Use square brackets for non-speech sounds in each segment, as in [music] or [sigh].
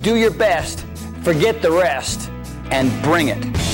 Do your best, forget the rest, and bring it.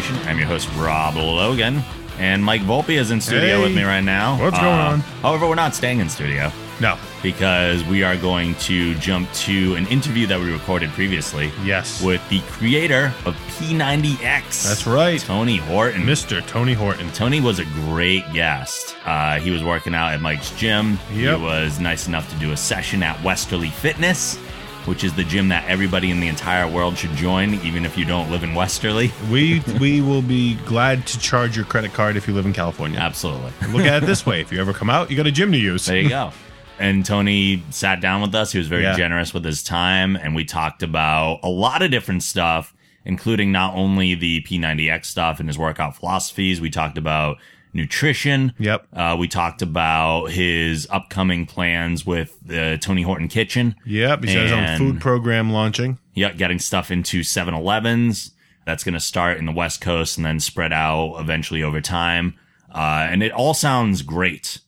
Generation. I'm your host Rob Logan, and Mike Volpe is in studio Hey. with me right now. Uh, What's going on? However, we're not staying in studio No. because we are going to jump to an interview that we recorded previously. Yes. with the creator of P90X. That's right. Tony Horton. Mr. Tony Horton. Tony was a great guest. Uh, he was working out at Mike's gym. Yep. He was nice enough to do a session at Westerly Fitness, which is the gym that everybody in the entire world should join, even if you don't live in Westerly. We we will be glad to charge your credit card if you live in California. Absolutely. Look at it this way: if you ever come out, you got a gym to use. There you go. And Tony sat down with us. He was very Yeah. generous with his time, and we talked about a lot of different stuff, including not only the P90X stuff and his workout philosophies. We talked about nutrition. Yep. Uh, we talked about his upcoming plans with the Tony Horton Kitchen. Yep. He's got his own food program launching. Yep. getting stuff into 7-Elevens. That's going to start in the West Coast and then spread out eventually over time. Uh, and it all sounds great.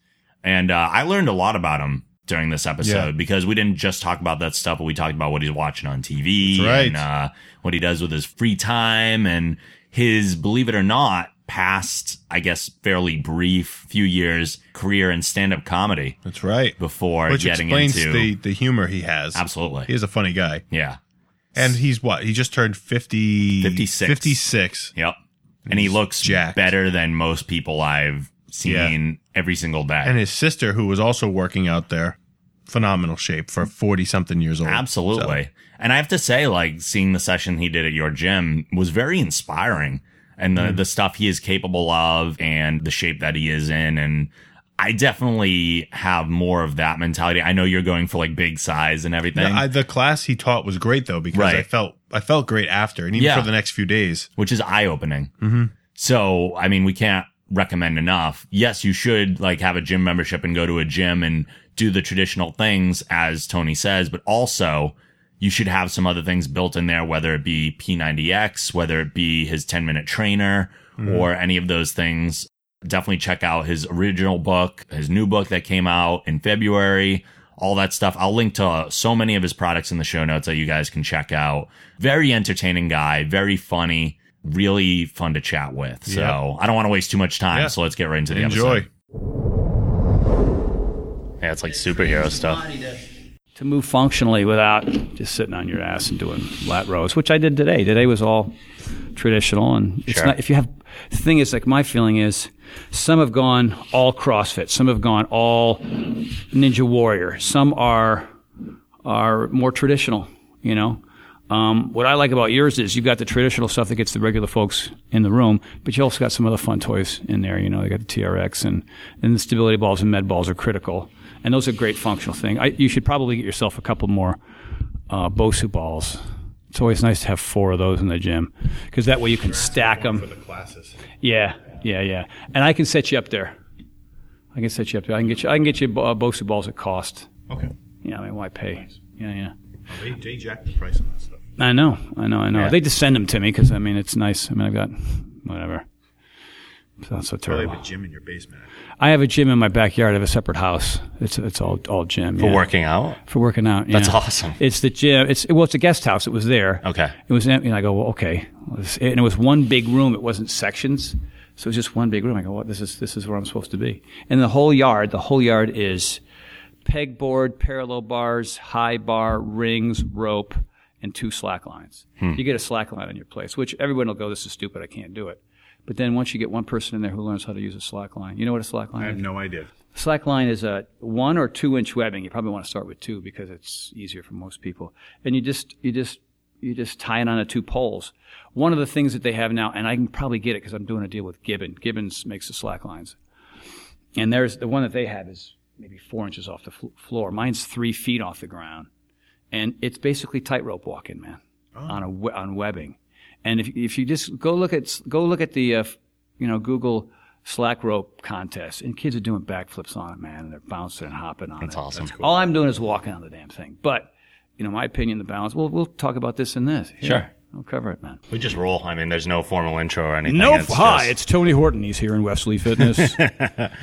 And uh, I learned a lot about him during this episode Yeah. because we didn't just talk about that stuff, but we talked about what he's watching on TV That's right. and uh, what he does with his free time and his, believe it or not, past, I guess, fairly brief few years career in stand-up comedy That's right. before Which getting explains into the the humor he has. absolutely, He's a funny guy, yeah. and he's what? He just turned 50, 56. 56. Yep. And he looks jacked. better than most people I've seen every single day. And his sister, who was also working out there, phenomenal shape for forty something years old. Absolutely. And I have to say, like, seeing the session he did at your gym was very inspiring. And the, Mm-hmm. the stuff he is capable of and the shape that he is in. And I definitely have more of that mentality. I know you're going for like big size and everything, Yeah, I, the class he taught was great though because I felt I felt great after, and even Yeah. for the next few days. which is eye opening. So, I mean, we can't recommend enough. Yes, you should like have a gym membership and go to a gym and do the traditional things as Tony says, but also you should have some other things built in there, whether it be P90X, whether it be his 10 minute trainer mm-hmm. or any of those things. Definitely check out his original book, his new book that came out in February, all that stuff. I'll link to so many of his products in the show notes that you guys can check out. Very entertaining guy, very funny, really fun to chat with. So Yep. I don't want to waste too much time. Yeah. So let's get right into the Enjoy. episode. Yeah, it's like superhero stuff. To move functionally without just sitting on your ass and doing lat rows, which I did today. Today was all traditional, and it's Sure. not. If you have the thing is like my feeling is, some have gone all CrossFit, some have gone all Ninja Warrior, some are are more traditional. You know, um, what I like about yours is you've got the traditional stuff that gets the regular folks in the room, but you also got some other fun toys in there. You know, you got the TRX and and the stability balls and med balls are critical, and those are great functional thing. I, you should probably get yourself a couple more uh, Bosu balls. It's always nice to have four of those in the gym because that way you can stack them. For the classes. Yeah, yeah, yeah. And I can set you up there. I can set you up there. I can get you. I can get you uh, Bosu balls at cost. Okay. Yeah, I mean, why pay? Yeah, yeah. They, they jacked the price on that stuff. I know, I know, I know. Yeah. They just send them to me because I mean it's nice. I mean I've got whatever. It's not so Probably terrible. have a gym in your basement. I have a gym in my backyard. I have a separate house. It's it's all all gym For yeah. working out? for working out. That's awesome. It's the gym. It's well, it's a guest house. It was there. Okay. It was empty, and I go, well, okay. And it was one big room. It wasn't sections, so it was just one big room. I go, what? This is this is where I'm supposed to be. And the whole yard, the whole yard is pegboard, parallel bars, high bar, rings, rope, and two slack lines. Hmm. You get a slack line on your place, which everyone will go, this is stupid. I can't do it. But then once you get one person in there who learns how to use a slack line, you know what a slack line is? I is? have no idea. Slack line is a one or two inch webbing. You probably want to start with two because it's easier for most people. And you just you just you just tie it on the two poles. One of the things that they have now, and I can probably get it because I'm doing a deal with Gibbon. Gibbons makes the slack lines. and there's the one that they have is maybe four inches off the fl- floor. Mine's three feet off the ground, and it's basically tightrope walking, man, on a on webbing. And if if you just go look at go look at the uh, you know Google slack rope contest, and kids are doing backflips on it, man, and they're bouncing and hopping on it. That's it. awesome. All I'm doing is walking on the damn thing. But you know, my opinion, the balance. We'll we'll talk about this in this. Here. Sure. We'll cover it, man. We just roll. I mean, there's no formal intro or anything. No, It's hi, just- it's Tony Horton. He's here in Westerly Fitness. [laughs]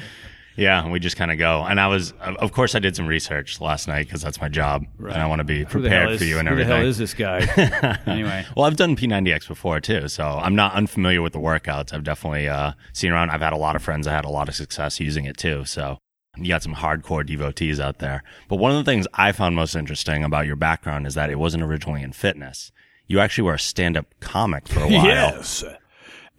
Yeah, we just kind of go. And I was, of course, I did some research last night because that's my job, and I want to be Who the hell prepared is, for you and everything. who the hell is this guy? [laughs] anyway, Well, I've done P90X before too, so I'm not unfamiliar with the workouts. I've definitely uh, seen around. I've had a lot of friends that had a lot of success using it too. So you got some hardcore devotees out there. But one of the things I found most interesting about your background is that it wasn't originally in fitness. You actually were a stand-up comic for a while. [laughs] yes.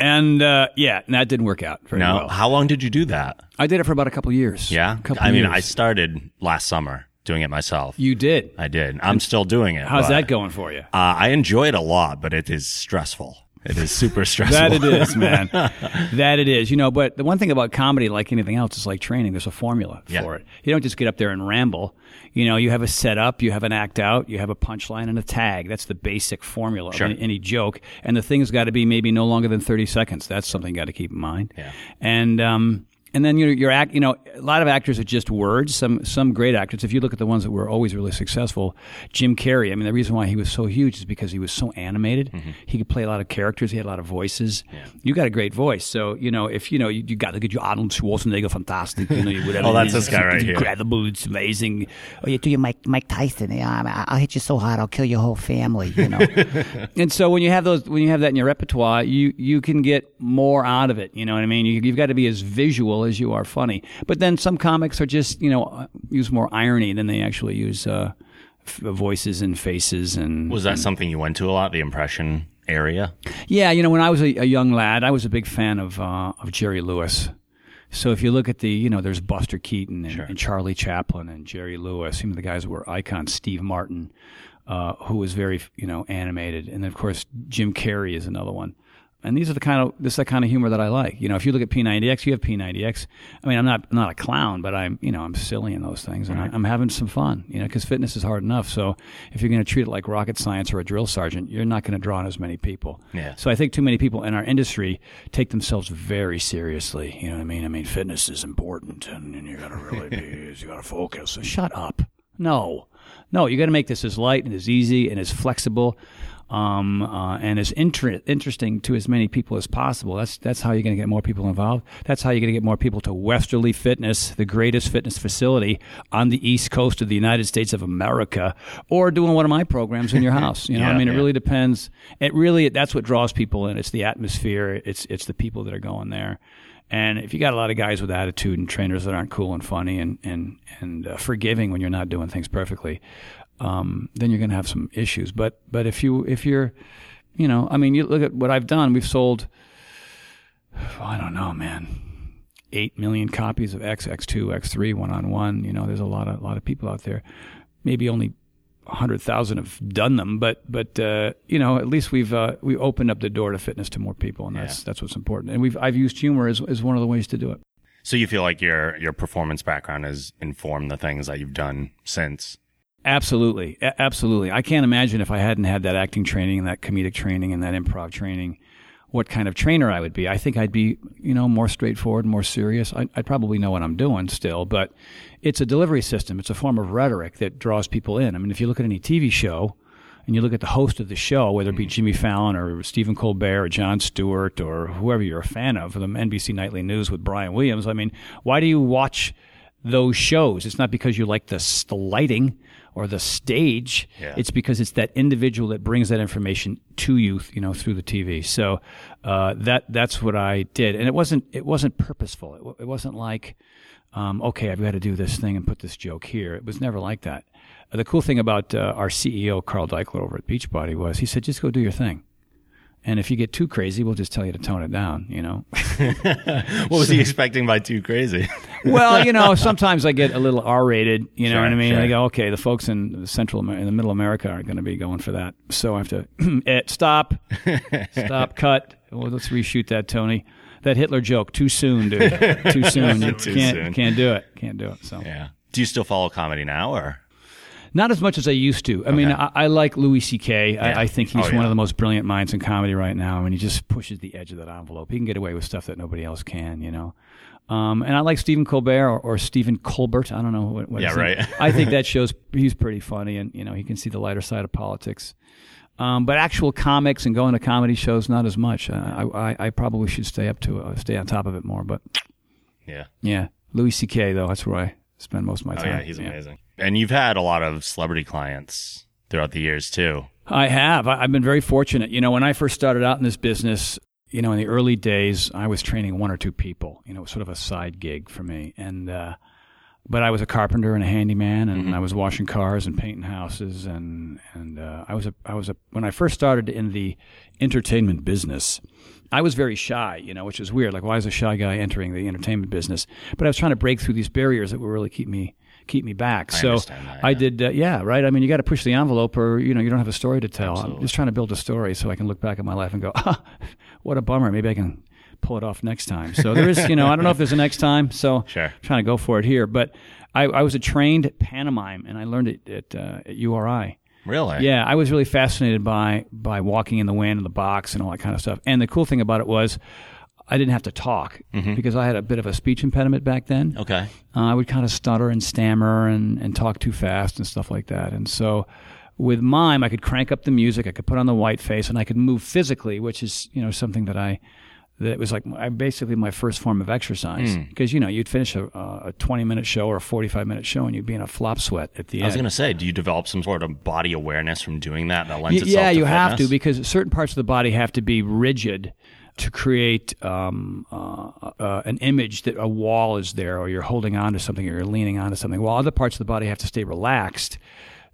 And uh, yeah, and that didn't work out very Now, well. how long did you do that? I did it for about a couple years. Yeah, a couple I mean, years. I started last summer doing it myself. you did. I did. I'm still doing it. How's but, that going for you? Uh, I enjoy it a lot, but it is stressful. It is super stressful. That it is, man. [laughs] that it is. You know, but the one thing about comedy, like anything else, is like training. There's a formula Yeah. for it. You don't just get up there and ramble. You know, you have a setup, you have an act out, you have a punchline and a tag. That's the basic formula Sure. of any, any joke. And the thing's got to be maybe no longer than 30 seconds. That's something you got to keep in mind. Yeah. And, um, and then your your act, you know, a lot of actors are just words. Some some great actors. If you look at the ones that were always really successful, Jim Carrey. I mean, the reason why he was so huge is because he was so animated. Mm-hmm. He could play a lot of characters. He had a lot of voices. You got a great voice. So you know, if you know you, you got to get your Arnold Schwarzenegger, fantastic. You know, you- whatever. [laughs] Oh, that's it is, this guy right it's here. Incredible. It's amazing. Oh, you do your Mike Mike Tyson. Yeah, I- I'll hit you so hard, I'll kill your whole family. You know. [laughs] And so when you have those, when you have that in your repertoire, you you can get more out of it. You know what I mean? You, you've got to be as visual as you are funny. But then some comics are just you know uh, use more irony than they actually use uh, f- voices and faces and Was that something you went to a lot? The impression area? yeah, you know, when I was a, a young lad, I was a big fan of uh, of Jerry Lewis. So if you look at the, you know, there's Buster Keaton and, and Charlie Chaplin and Jerry Lewis, some of the guys were icons. Steve Martin, uh, who was very, you know, animated, and then of course Jim Carrey is another one. And these are the kind of this is the kind of humor that I like. You know, if you look at P90X, you have P90X. I mean, I'm not I'm not a clown, but I'm you know I'm silly in those things, and I, I'm having some fun. You know, because fitness is hard enough. So if you're going to treat it like rocket science or a drill sergeant, you're not going to draw on as many people. Yeah. So I think too many people in our industry take themselves very seriously. You know what I mean? I mean, fitness is important, and, and you got to really be, [laughs] you got to focus. Shut up. No, no, you got to make this as light and as easy and as flexible. Um, uh, and as inter- interesting to as many people as possible. That's that's how you're going to get more people involved. That's how you're going to get more people to Westerly Fitness, the greatest fitness facility on the east coast of the United States of America, or doing one of my programs in your [laughs] house. You know, I Yeah, mean, it really depends. It really that's what draws people in. It's the atmosphere. It's it's the people that are going there. And if you got a lot of guys with attitude and trainers that aren't cool and funny and and and uh, forgiving when you're not doing things perfectly, um, then you're going to have some issues. But but if you if you're, you know, I mean, you look at what I've done. We've sold, [sighs] I don't know, man, eight million copies of X, X2, X3, one on one. You know, there's a lot of a lot of people out there. Maybe only hundred thousand have done them, but but uh, you know, at least we've uh, we opened up the door to fitness to more people, and that's that's what's important. And we've I've used humor as as one of the ways to do it. So you feel like your your performance background has informed the things that you've done since? Absolutely, A- absolutely. I can't imagine if I hadn't had that acting training and that comedic training and that improv training, what kind of trainer I would be. I think I'd be, you know, more straightforward, more serious. I, I'd probably know what I'm doing still, but it's a delivery system. It's a form of rhetoric that draws people in. I mean, if you look at any TV show and you look at the host of the show, whether it be mm. Jimmy Fallon or Stephen Colbert or Jon Stewart or whoever you're a fan of, the NBC Nightly News with Brian Williams, I mean, why do you watch those shows? It's not because you like the, the lighting or the stage. Yeah. It's because it's that individual that brings that information to you, you know, through the TV. So uh, that that's what I did, and it wasn't it wasn't purposeful. It, it wasn't like, um, okay, I've got to do this thing and put this joke here. It was never like that. The cool thing about uh, our CEO Carl Daikeler over at Beachbody was he said, just go do your thing. And if you get too crazy, we'll just tell you to tone it down, you know. [laughs] What was he expecting by too crazy? [laughs] well, you know, sometimes I get a little R-rated. You know Sure, what I mean? sure. I go, okay, the folks in Central Amer- in the Middle America aren't going to be going for that, so I have to [clears throat] eh, stop, stop, [laughs] cut. Well, let's reshoot that, Tony. that Hitler joke too soon, dude. too soon. You Too can't soon. can't do it. Can't do it. So Yeah. Do you still follow comedy now, or not as much as I used to. I mean, I, I like Louis C.K. Yeah. I, I think he's Oh, one yeah. of the most brilliant minds in comedy right now. I mean, he just pushes the edge of that envelope. He can get away with stuff that nobody else can, you know. Um, and I like Stephen Colbert or, or Stephen Colbert. I don't know what. what Yeah, right. I think [laughs] that shows he's pretty funny, and you know, he can see the lighter side of politics. Um, but actual comics and going to comedy shows, not as much. Uh, I, I, I probably should stay up to uh, stay on top of it more. But yeah? yeah, Louis C.K. though, that's where I spend most of my Oh time. yeah, he's amazing. And you've had a lot of celebrity clients throughout the years too. I have. I've been very fortunate. You know, when I first started out in this business, you know, in the early days, I was training one or two people. You know, it was sort of a side gig for me. And, uh, but I was a carpenter and a handyman, and I was washing cars and painting houses, and and uh, I was a I was a when I first started in the entertainment business, I was very shy, you know, which is weird. Like, why is a shy guy entering the entertainment business? But I was trying to break through these barriers that would really keep me keep me back. I so that, I did, uh, yeah, right. I mean, you got to push the envelope, or you know, you don't have a story to tell. I'm just trying to build a story so I can look back at my life and go, [laughs] ah, what a bummer. Maybe I can pull it off next time. So there is, you know, I don't know if there's a next time. So [laughs] Sure. I'm trying to go for it here. But I, I was a trained pantomime, and I learned it at, uh, at URI. Really? Yeah, I was really fascinated by by walking in the wind and the box and all that kind of stuff. And the cool thing about it was, I didn't have to talk because I had a bit of a speech impediment back then. Okay. Uh, I would kind of stutter and stammer and, and talk too fast and stuff like that. And so with mime, I could crank up the music, I could put on the white face, and I could move physically, which is you know something that I that was like I basically my first form of exercise because you know you'd finish a, a 20 minute show or a 45 minute show and you'd be in a flop sweat at the end. I was gonna say, do you develop some sort of body awareness from doing that that lends Y- itself yeah, to you have to because certain parts of the body have to be rigid to create um, uh, uh, an image that a wall is there, or you're holding on to something, or you're leaning onto something. While other parts of the body have to stay relaxed,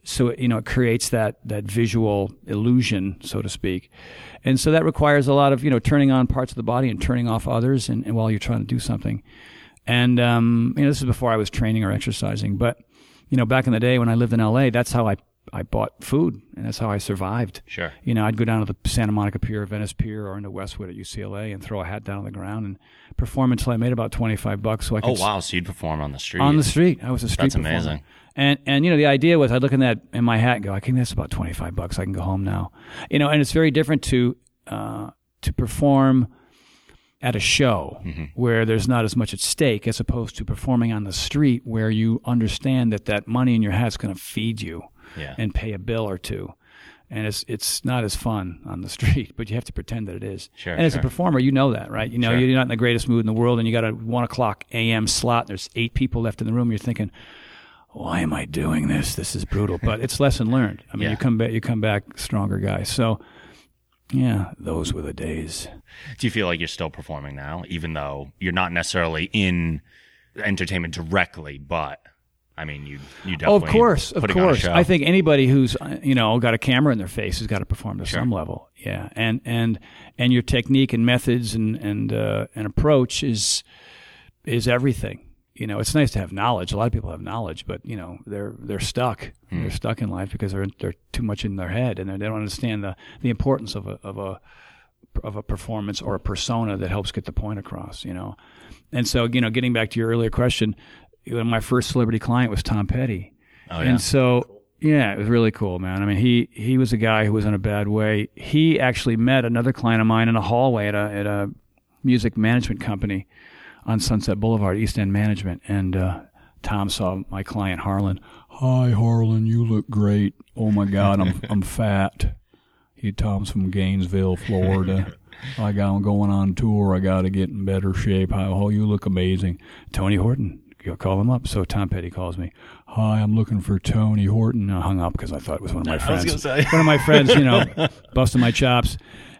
so it, you know it creates that that visual illusion, so to speak. And so that requires a lot of you know turning on parts of the body and turning off others, and, and while you're trying to do something. And um, you know this is before I was training or exercising, but you know back in the day when I lived in L.A., that's how I I bought food, and that's how I survived. Sure. You know, I'd go down to the Santa Monica Pier, Venice Pier, or into Westwood at UCLA and throw a hat down on the ground and perform until I made about twenty five bucks. So I could Oh wow! So you'd perform on the street? on the street. I was a street That's performer. amazing. And and you know the idea was I'd look in that in my hat and go, I think that's about twenty five bucks. I can go home now. You know, and it's very different to uh, to perform at a show Mm-hmm. where there's not as much at stake as opposed to performing on the street where you understand that that money in your hat's going to feed you Yeah. and pay a bill or two. And it's it's not as fun on the [laughs] street, but you have to pretend that it is. Sure, and as sure. a performer, you know that, right? You know Sure. you're not in the greatest mood in the world, and you got a one o'clock a.m. slot. And there's eight people left in the room. You're thinking, why am I doing this? This is brutal. But it's lesson learned. I mean, Yeah. you come back, you come back stronger guy. So, yeah, those were the days. Do you feel like you're still performing now, even though you're not necessarily in entertainment directly? But I mean, you you definitely. Oh, of course, of putting on a course. I think anybody who's you know got a camera in their face has got to perform to some level. Yeah, and and and your technique and methods and and uh, and approach is is everything. You know, it's nice to have knowledge. A lot of people have knowledge, but you know they're they're stuck. Hmm. They're stuck in life because they're they're too much in their head and they don't understand the the importance of a of a of a performance or a persona that helps get the point across, you know. And so, you know, getting back to your earlier question, you know, my first celebrity client was Tom Petty. Oh, yeah. And so, yeah, it was really cool, man. I mean, he he was a guy who was in a bad way. He actually met another client of mine in a hallway at a at a music management company on Sunset Boulevard, East End Management, and uh, Tom saw my client Harlan. Hi, Harlan, you look great. Oh my God, I'm [laughs] I'm fat. He Tom's from Gainesville, Florida. [laughs] I got I'm going on tour. I got to get in better shape. How oh, you look amazing, Tony Horton. You'll call him up. So Tom Petty calls me. Hi, I'm looking for Tony Horton. I hung up because I thought it was one of my I was friends. say. one of my friends, you know, [laughs] busting my chops.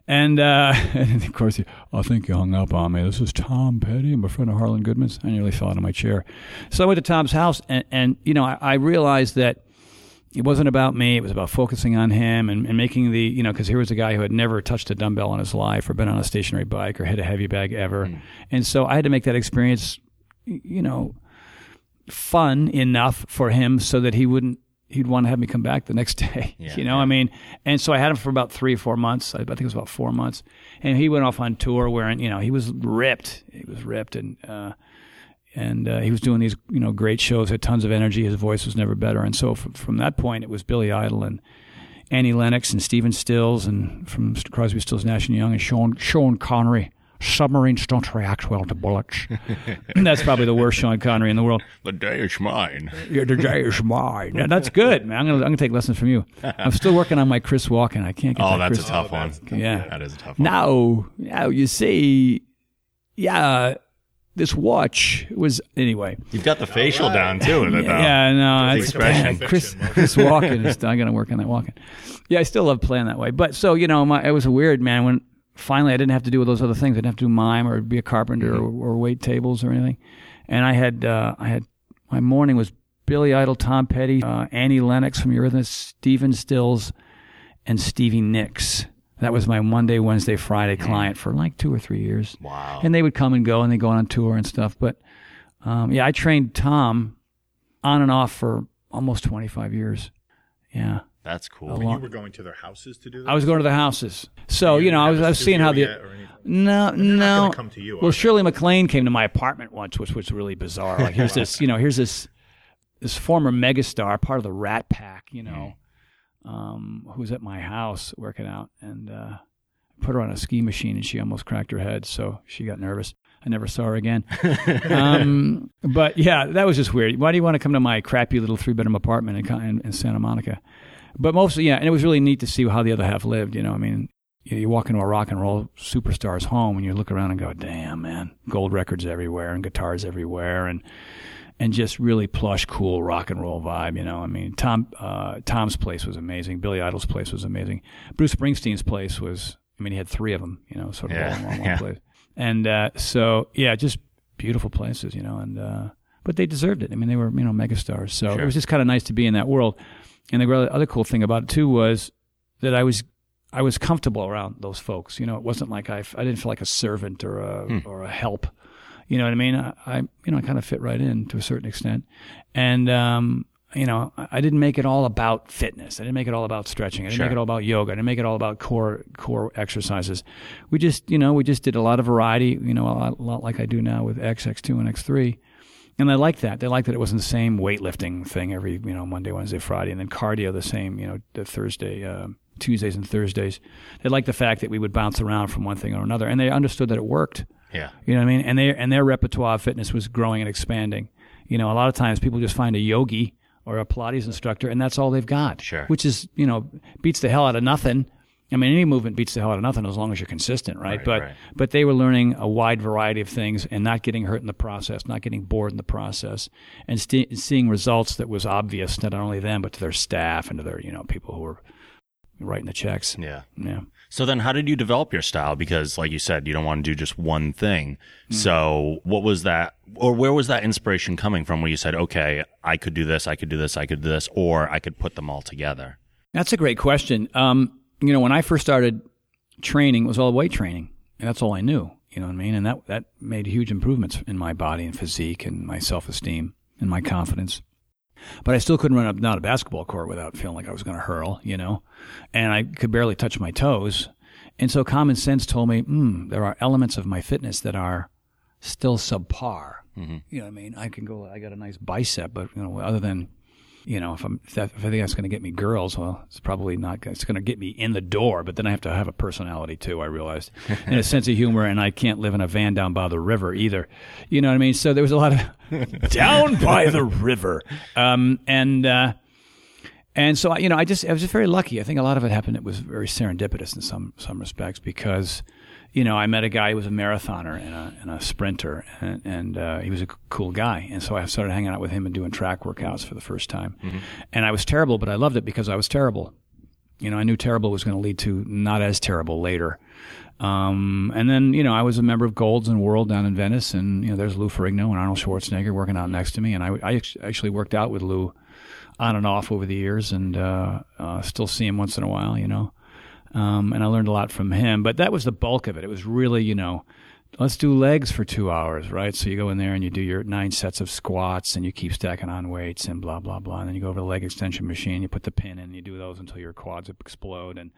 And, uh, [laughs] and of course, I think you hung up on me. This is Tom Petty. I'm a friend of Harlan Goodman's. I nearly fell out of my chair. So I went to Tom's house, and, and you know, I, I realized that it wasn't about me. It was about focusing on him and, and making the, you know, because here was a guy who had never touched a dumbbell in his life or been on a stationary bike or hit a heavy bag ever. And so I had to make that experience, you know, fun enough for him so that he wouldn't he'd want to have me come back the next [laughs] day. Yeah, you know, I mean, and so I had him for about three or four months. I, I think it was about four months, and he went off on tour wearing, you know, he was ripped. He was ripped, and uh, and uh, he was doing these, you know, great shows. Had tons of energy. His voice was never better. And so from, from that point, it was Billy Idol and Annie Lennox and Stephen Stills, and from Crosby, Stills, Nash and Young, and Sean Sean Connery. Submarines don't react well to bullets. and that's probably the worst Sean Connery in the world. The day is mine. Yeah, the day is mine. Yeah, that's good, man. I'm gonna I'm gonna take lessons from you. I'm still working on my Chris Walken. I can't get Oh, that that's Chris. a tough one. Yeah. That is a tough one. Now, now you see, yeah, this watch was anyway. You've got the facial down too. it, though. Yeah, no, it's expression. Chris Chris Walken is. I got to work on that Walken. Yeah, I still love playing that way. But so you know, my, it was a weird man when finally I didn't have to do with those other things. I didn't have to do mime or be a carpenter Mm-hmm. or, or wait tables or anything. And I had uh, I had my morning was Billy Idol, Tom Petty, uh, Annie Lennox from Eurythmics, Stephen Stills, and Stevie Nicks. That was my Monday, Wednesday, Friday client for like two or three years. Wow. And they would come and go, and they go on tour and stuff. But um, yeah, I trained Tom on and off for almost 25 years. Yeah. That's cool. A You were going to their houses to do that. I was going to the houses. So, you know, I was, I was seeing how the. No, no. gonna come to you, well. Shirley MacLaine came to my apartment once, which was really bizarre. Like, here's [laughs] this, you know, here's this this former megastar, part of the Rat Pack, you know, um, who was at my house working out, and uh, put her on a ski machine, and she almost cracked her head, so she got nervous. I never saw her again. [laughs] um, but yeah, that was just weird. Why do you want to come to my crappy little three bedroom apartment in, in, in Santa Monica? But mostly, yeah, and it was really neat to see how the other half lived. You know, I mean, you, you walk into a rock and roll superstar's home and you look around and go, "Damn, man, gold records everywhere and guitars everywhere and." and just really plush, cool rock and roll vibe. You know, I mean, Tom uh, Tom's place was amazing. Billy Idol's place was amazing. Bruce Springsteen's place was. I mean, he had three of them. You know, sort of Yeah, all in one, yeah. place. And uh, so, yeah, just beautiful places. You know, and uh, but they deserved it. I mean, they were you know megastars. So it was just kind of nice to be in that world. And the other cool thing about it too was that I was. I was comfortable around those folks. You know, it wasn't like I, I didn't feel like a servant or a or a help. You know what I mean? I, I you know, I kind of fit right in to a certain extent. And, um, you know, I didn't make it all about fitness. I didn't make it all about stretching. I didn't make it all about yoga. I didn't make it all about core core exercises. We just, you know, we just did a lot of variety. You know, a lot, a lot like I do now with X, X2, and X3. And they liked that. They liked that it wasn't the same weightlifting thing every, you know, Monday, Wednesday, Friday, and then cardio the same, you know, the Thursday, uh, Tuesdays and Thursdays. They liked the fact that we would bounce around from one thing or another, and they understood that it worked. Yeah. You know what I mean? And their and their repertoire of fitness was growing and expanding. You know, a lot of times people just find a yogi or a Pilates instructor, and that's all they've got. Sure. Which is you know beats the hell out of nothing. I mean, any movement beats the hell out of nothing as long as you're consistent, right? Right, but right. but they were learning a wide variety of things and not getting hurt in the process, not getting bored in the process, and st- seeing results that was obvious not only them but to their staff and to their you know people who were writing the checks. Yeah. Yeah. So then how did you develop your style? Because like you said, you don't want to do just one thing. So what was that or where was that inspiration coming from where you said, okay, I could do this, I could do this, I could do this, or I could put them all together? That's a great question. Um, you know, when I first started training, it was all weight training, and that's all I knew. You know what I mean? And that that made huge improvements in my body and physique and my self esteem and my confidence. But I still couldn't run up down a basketball court without feeling like I was going to hurl, you know, and I could barely touch my toes. And so common sense told me, hmm, there are elements of my fitness that are still subpar. You know what I mean? I can go, I got a nice bicep, but, you know, other than you know, if I'm if, that, if I think that's going to get me girls, well, it's probably not. It's going to get me in the door, but then I have to have a personality too. I realized, [laughs] and a sense of humor, and I can't live in a van down by the river either. You know what I mean? So there was a lot of [laughs] down by the river, um, and uh, and so I- you know, I just I was just very lucky. I think a lot of it happened. It was very serendipitous in some some respects because. You know, I met a guy who was a marathoner and a, and a sprinter, and, and uh, he was a cool guy. And so I started hanging out with him and doing track workouts for the first time. And I was terrible, but I loved it because I was terrible. You know, I knew terrible was going to lead to not as terrible later. Um, and then, you know, I was a member of Golds and World down in Venice, and you know, there's Lou Ferrigno and Arnold Schwarzenegger working out next to me, and I, I actually worked out with Lou on and off over the years, and uh, uh, still see him once in a while, you know. Um, and I learned a lot from him, but that was the bulk of it. It was really, you know, let's do legs for two hours, right? So you go in there and you do your nine sets of squats and you keep stacking on weights and blah, blah, blah. And then you go over to the leg extension machine, you put the pin in, and you do those until your quads explode. And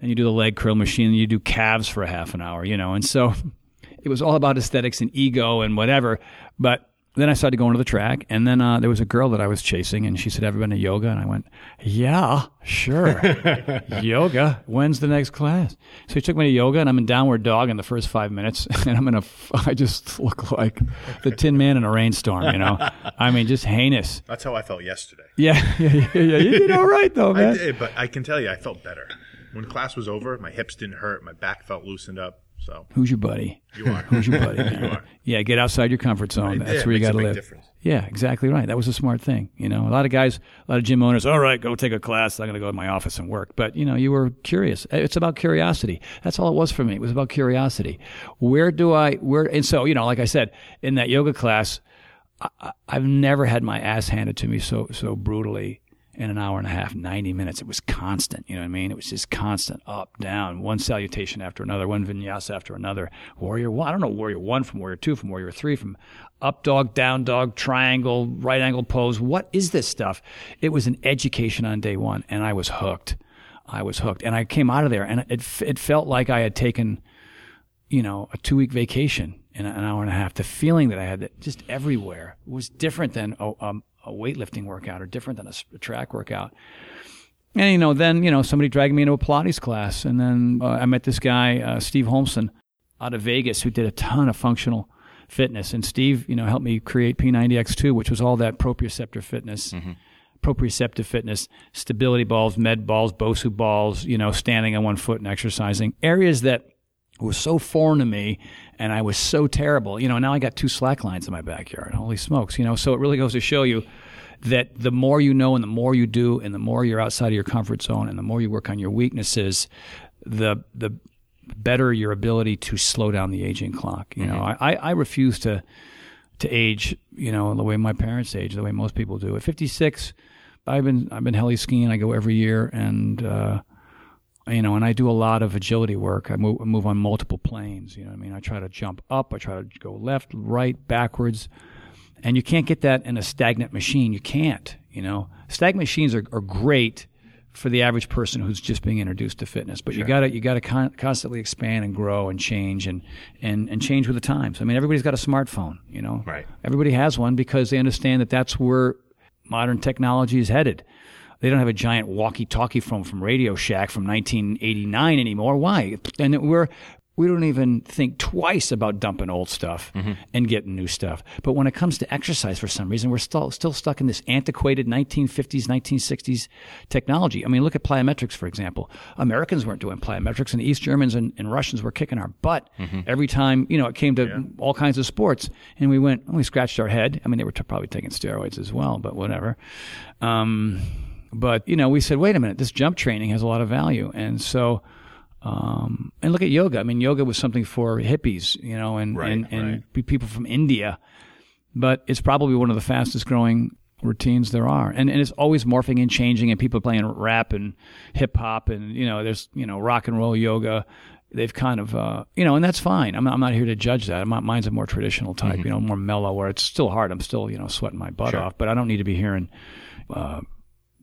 then you do the leg curl machine and you do calves for a half an hour, you know? And so [laughs] it was all about aesthetics and ego and whatever. But then I started going to the track, and then uh, there was a girl that I was chasing, and she said, "Ever been to yoga?" And I went, "Yeah, sure, [laughs] yoga. When's the next class?" So he took me to yoga, and I'm in downward dog in the first five minutes, [laughs] and I'm in a, I just look like the Tin Man in a rainstorm, you know. I mean, just heinous. That's how I felt yesterday. Yeah, [laughs] yeah, yeah, yeah. You did all right though, I man. did, but I can tell you, I felt better. When class was over, my hips didn't hurt, my back felt loosened up. So Who's your buddy? you are. [laughs] Who's your buddy? [laughs] you are. Yeah, get outside your comfort zone. Right. That's Yeah, where you got to live. difference. Yeah, exactly right. That was a smart thing. You know, a lot of guys, a lot of gym owners. All right, go take a class. I'm going to go to my office and work. But you know, you were curious. Uh, it's about curiosity. That's all it was for me. It was about curiosity. Where do I? Where? And so you know, like I said, in that yoga class, I, I- I've never had my ass handed to me so so brutally in an hour and a half, 90 minutes. It was constant. You know what I mean? It was just constant up, down, one salutation after another, one vinyasa after another. Warrior one, I don't know, Warrior one from Warrior two, from Warrior three, from up dog, down dog, triangle, right angle pose. What is this stuff? It was an education on day one, and I was hooked. I was hooked. And I came out of there, and it, it felt like I had taken you know, a two week vacation in an hour and a half. The feeling that I had that just everywhere was different than a, um, a weightlifting workout or different than a, track workout. And, you know, then, you know, somebody dragged me into a Pilates class. And then uh, I met this guy, uh, Steve Holmsen, out of Vegas, who did a ton of functional fitness. And Steve, you know, helped me create P90X2, which was all that proprioceptor fitness proprioceptive fitness, stability balls, med balls, Bosu balls, you know, standing on one foot and exercising. Areas that were so foreign to me and I was so terrible. You know, now I got two slack lines in my backyard. Holy smokes, you know. So it really goes to show you that the more you know and the more you do and the more you're outside of your comfort zone and the more you work on your weaknesses, the the better your ability to slow down the aging clock. You know, I, I, I refuse to to age, you know, the way my parents age, the way most people do. At 56, I've been I've been heli skiing. I go every year, and uh, you know, and I do a lot of agility work. I move, move on multiple planes. You know, what I mean, I try to jump up, I try to go left, right, backwards, and you can't get that in a stagnant machine. You can't. You know, stagnant machines are, are great for the average person who's just being introduced to fitness. But you gotta you gotta con- constantly expand and grow and change and, and and change with the times. I mean, everybody's got a smartphone. You know, Right. Everybody has one because they understand that that's where modern technology is headed. They don't have a giant walkie-talkie phone from Radio Shack from 1989 anymore. Why? And we're we don't even think twice about dumping old stuff and getting new stuff. But when it comes to exercise, for some reason, we're still still stuck in this antiquated 1950s, 1960s technology. I mean, look at plyometrics, for example. Americans weren't doing plyometrics, and East Germans and, and Russians were kicking our butt every time you know it came to all kinds of sports. And we went, we scratched our head. I mean, they were t- probably taking steroids as well, but whatever. Um, but you know, we said, wait a minute, this jump training has a lot of value, and so. Um, and look at yoga. I mean, yoga was something for hippies, you know, and Right, and, and right. people from India. But it's probably one of the fastest growing routines there are, and and it's always morphing and changing. And people playing rap and hip hop, and you know, there's you know rock and roll yoga. They've kind of uh, you know, and that's fine. I'm not, I'm not here to judge that. Not, mine's a more traditional type, you know, more mellow, where it's still hard. I'm still you know sweating my butt off, but I don't need to be hearing. Uh,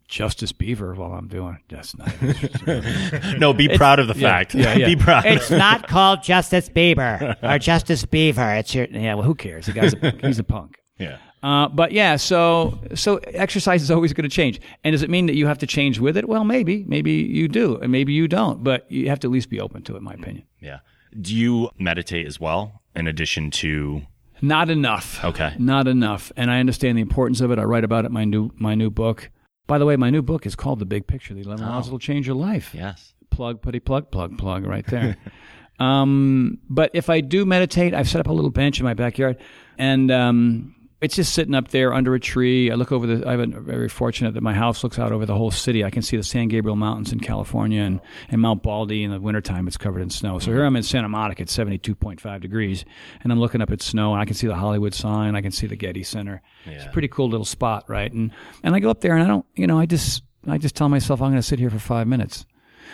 Justice Beaver while I'm doing that's not [laughs] No, be proud of the fact. yeah, [laughs] yeah. be proud. It's not called Justice Bieber or [laughs] Justice Beaver. It's your. Yeah, well, who cares? The guy's a, he's a punk. yeah. Uh, but yeah, so so exercise is always going to change. And does it mean that you have to change with it? Well, maybe, maybe you do, and maybe you don't. But you have to at least be open to it, in my opinion. Yeah. Do you meditate as well in addition to Not enough. Okay. Not enough. And I understand the importance of it. I write about it in my new my new book. By the way, my new book is called The Big Picture: The Eleven Laws That'll Change Your Life. Yes. plug, putty, plug, plug, plug, right there. [laughs] um, but if I do meditate, I've set up a little bench in my backyard, and um, it's just sitting up there under a tree. I look over the. I'm very fortunate that my house looks out over the whole city. I can see the San Gabriel Mountains in California and, and Mount Baldy. In the wintertime, it's covered in snow. So mm-hmm. here I'm in Santa Monica at 72.5 degrees, and I'm looking up at snow, and I can see the Hollywood sign. I can see the Getty Center. Yeah. It's a pretty cool little spot, right? And and I go up there, and I don't, you know, I just I just tell myself I'm going to sit here for five minutes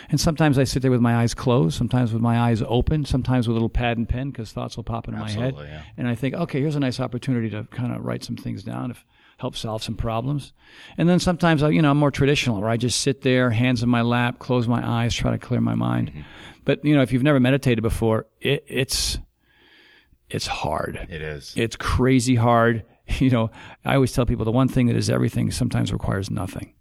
And sometimes I sit there with my eyes closed, sometimes with my eyes open, sometimes with a little pad and pen because thoughts will pop into my head. yeah. And I think, okay, here's a nice opportunity to kind of write some things down, if help solve some problems. And then sometimes, I, you know, I'm more traditional, where I just sit there, hands in my lap, close my eyes, try to clear my mind. Mm-hmm. But you know, if you've never meditated before, it, it's it's hard. It is. It's crazy hard. [laughs] You know, I always tell people the one thing that is everything sometimes requires nothing.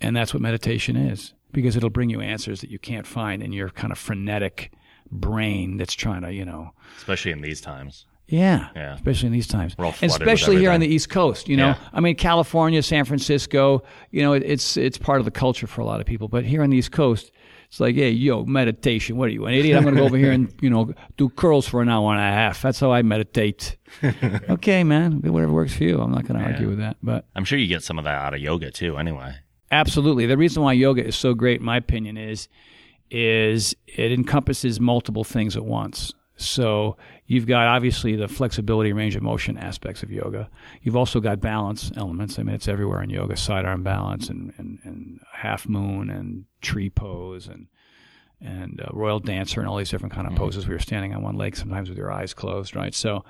And that's what meditation is because it'll bring you answers that you can't find in your kind of frenetic brain that's trying to, you know, Especially in these times. yeah, Yeah. especially in these times, We're all and especially here on the. East Coast. You know, Yeah. I mean, California, San Francisco. You know, it, it's it's part of the culture for a lot of people. But here on the East Coast, it's like, hey, yo, meditation. What are you, an idiot? I'm going to go over here and you know do curls for an hour and a half. That's how I meditate. [laughs] okay, man, whatever works for you. I'm not going to argue with that, but. I'm sure you get some of that out of yoga too. Anyway. Absolutely. The reason why yoga is so great, in my opinion, is is it encompasses multiple things at once. So you've got obviously the flexibility, range of motion aspects of yoga. You've also got balance elements. I mean, it's everywhere in yoga: sidearm balance and, and, and half moon and tree pose and and uh, royal dancer and all these different kind of poses where you're standing on one leg, sometimes with your eyes closed, right? So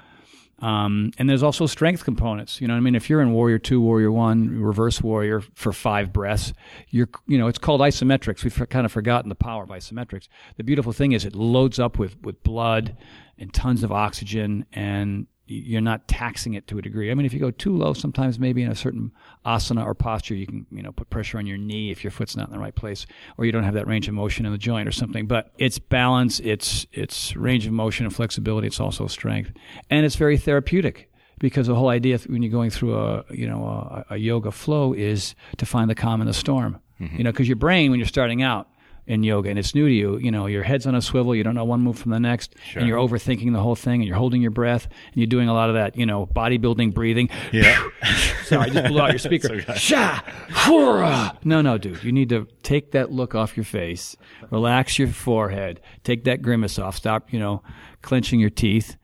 um, and there's also strength components. You know what I mean? If you're in Warrior Two, Warrior One, Reverse Warrior for five breaths, you're you know it's called isometrics. We've kind of forgotten the power of isometrics. The beautiful thing is it loads up with with blood and tons of oxygen, and you're not taxing it to a degree. I mean, if you go too low, sometimes maybe in a certain asana or posture, you can you know put pressure on your knee if your foot's not in the right place, or you don't have that range of motion in the joint or something. But it's balance, it's it's range of motion and flexibility. It's also strength, and it's very therapeutic because the whole idea when you're going through a you know a, a yoga flow is to find the calm in the storm. Mm-hmm. You know, because your brain when you're starting out in yoga and it's new to you, you know, your head's on a swivel, you don't know one move from the next, and you're overthinking the whole thing, and you're holding your breath, and you're doing a lot of that, you know, bodybuilding breathing. Yeah. [laughs] Sorry, I just blew out your [laughs] speaker. Sha, hurrah. No, no, dude. You need to take that look off your face, relax your forehead, take that grimace off, stop, you know, clenching your teeth,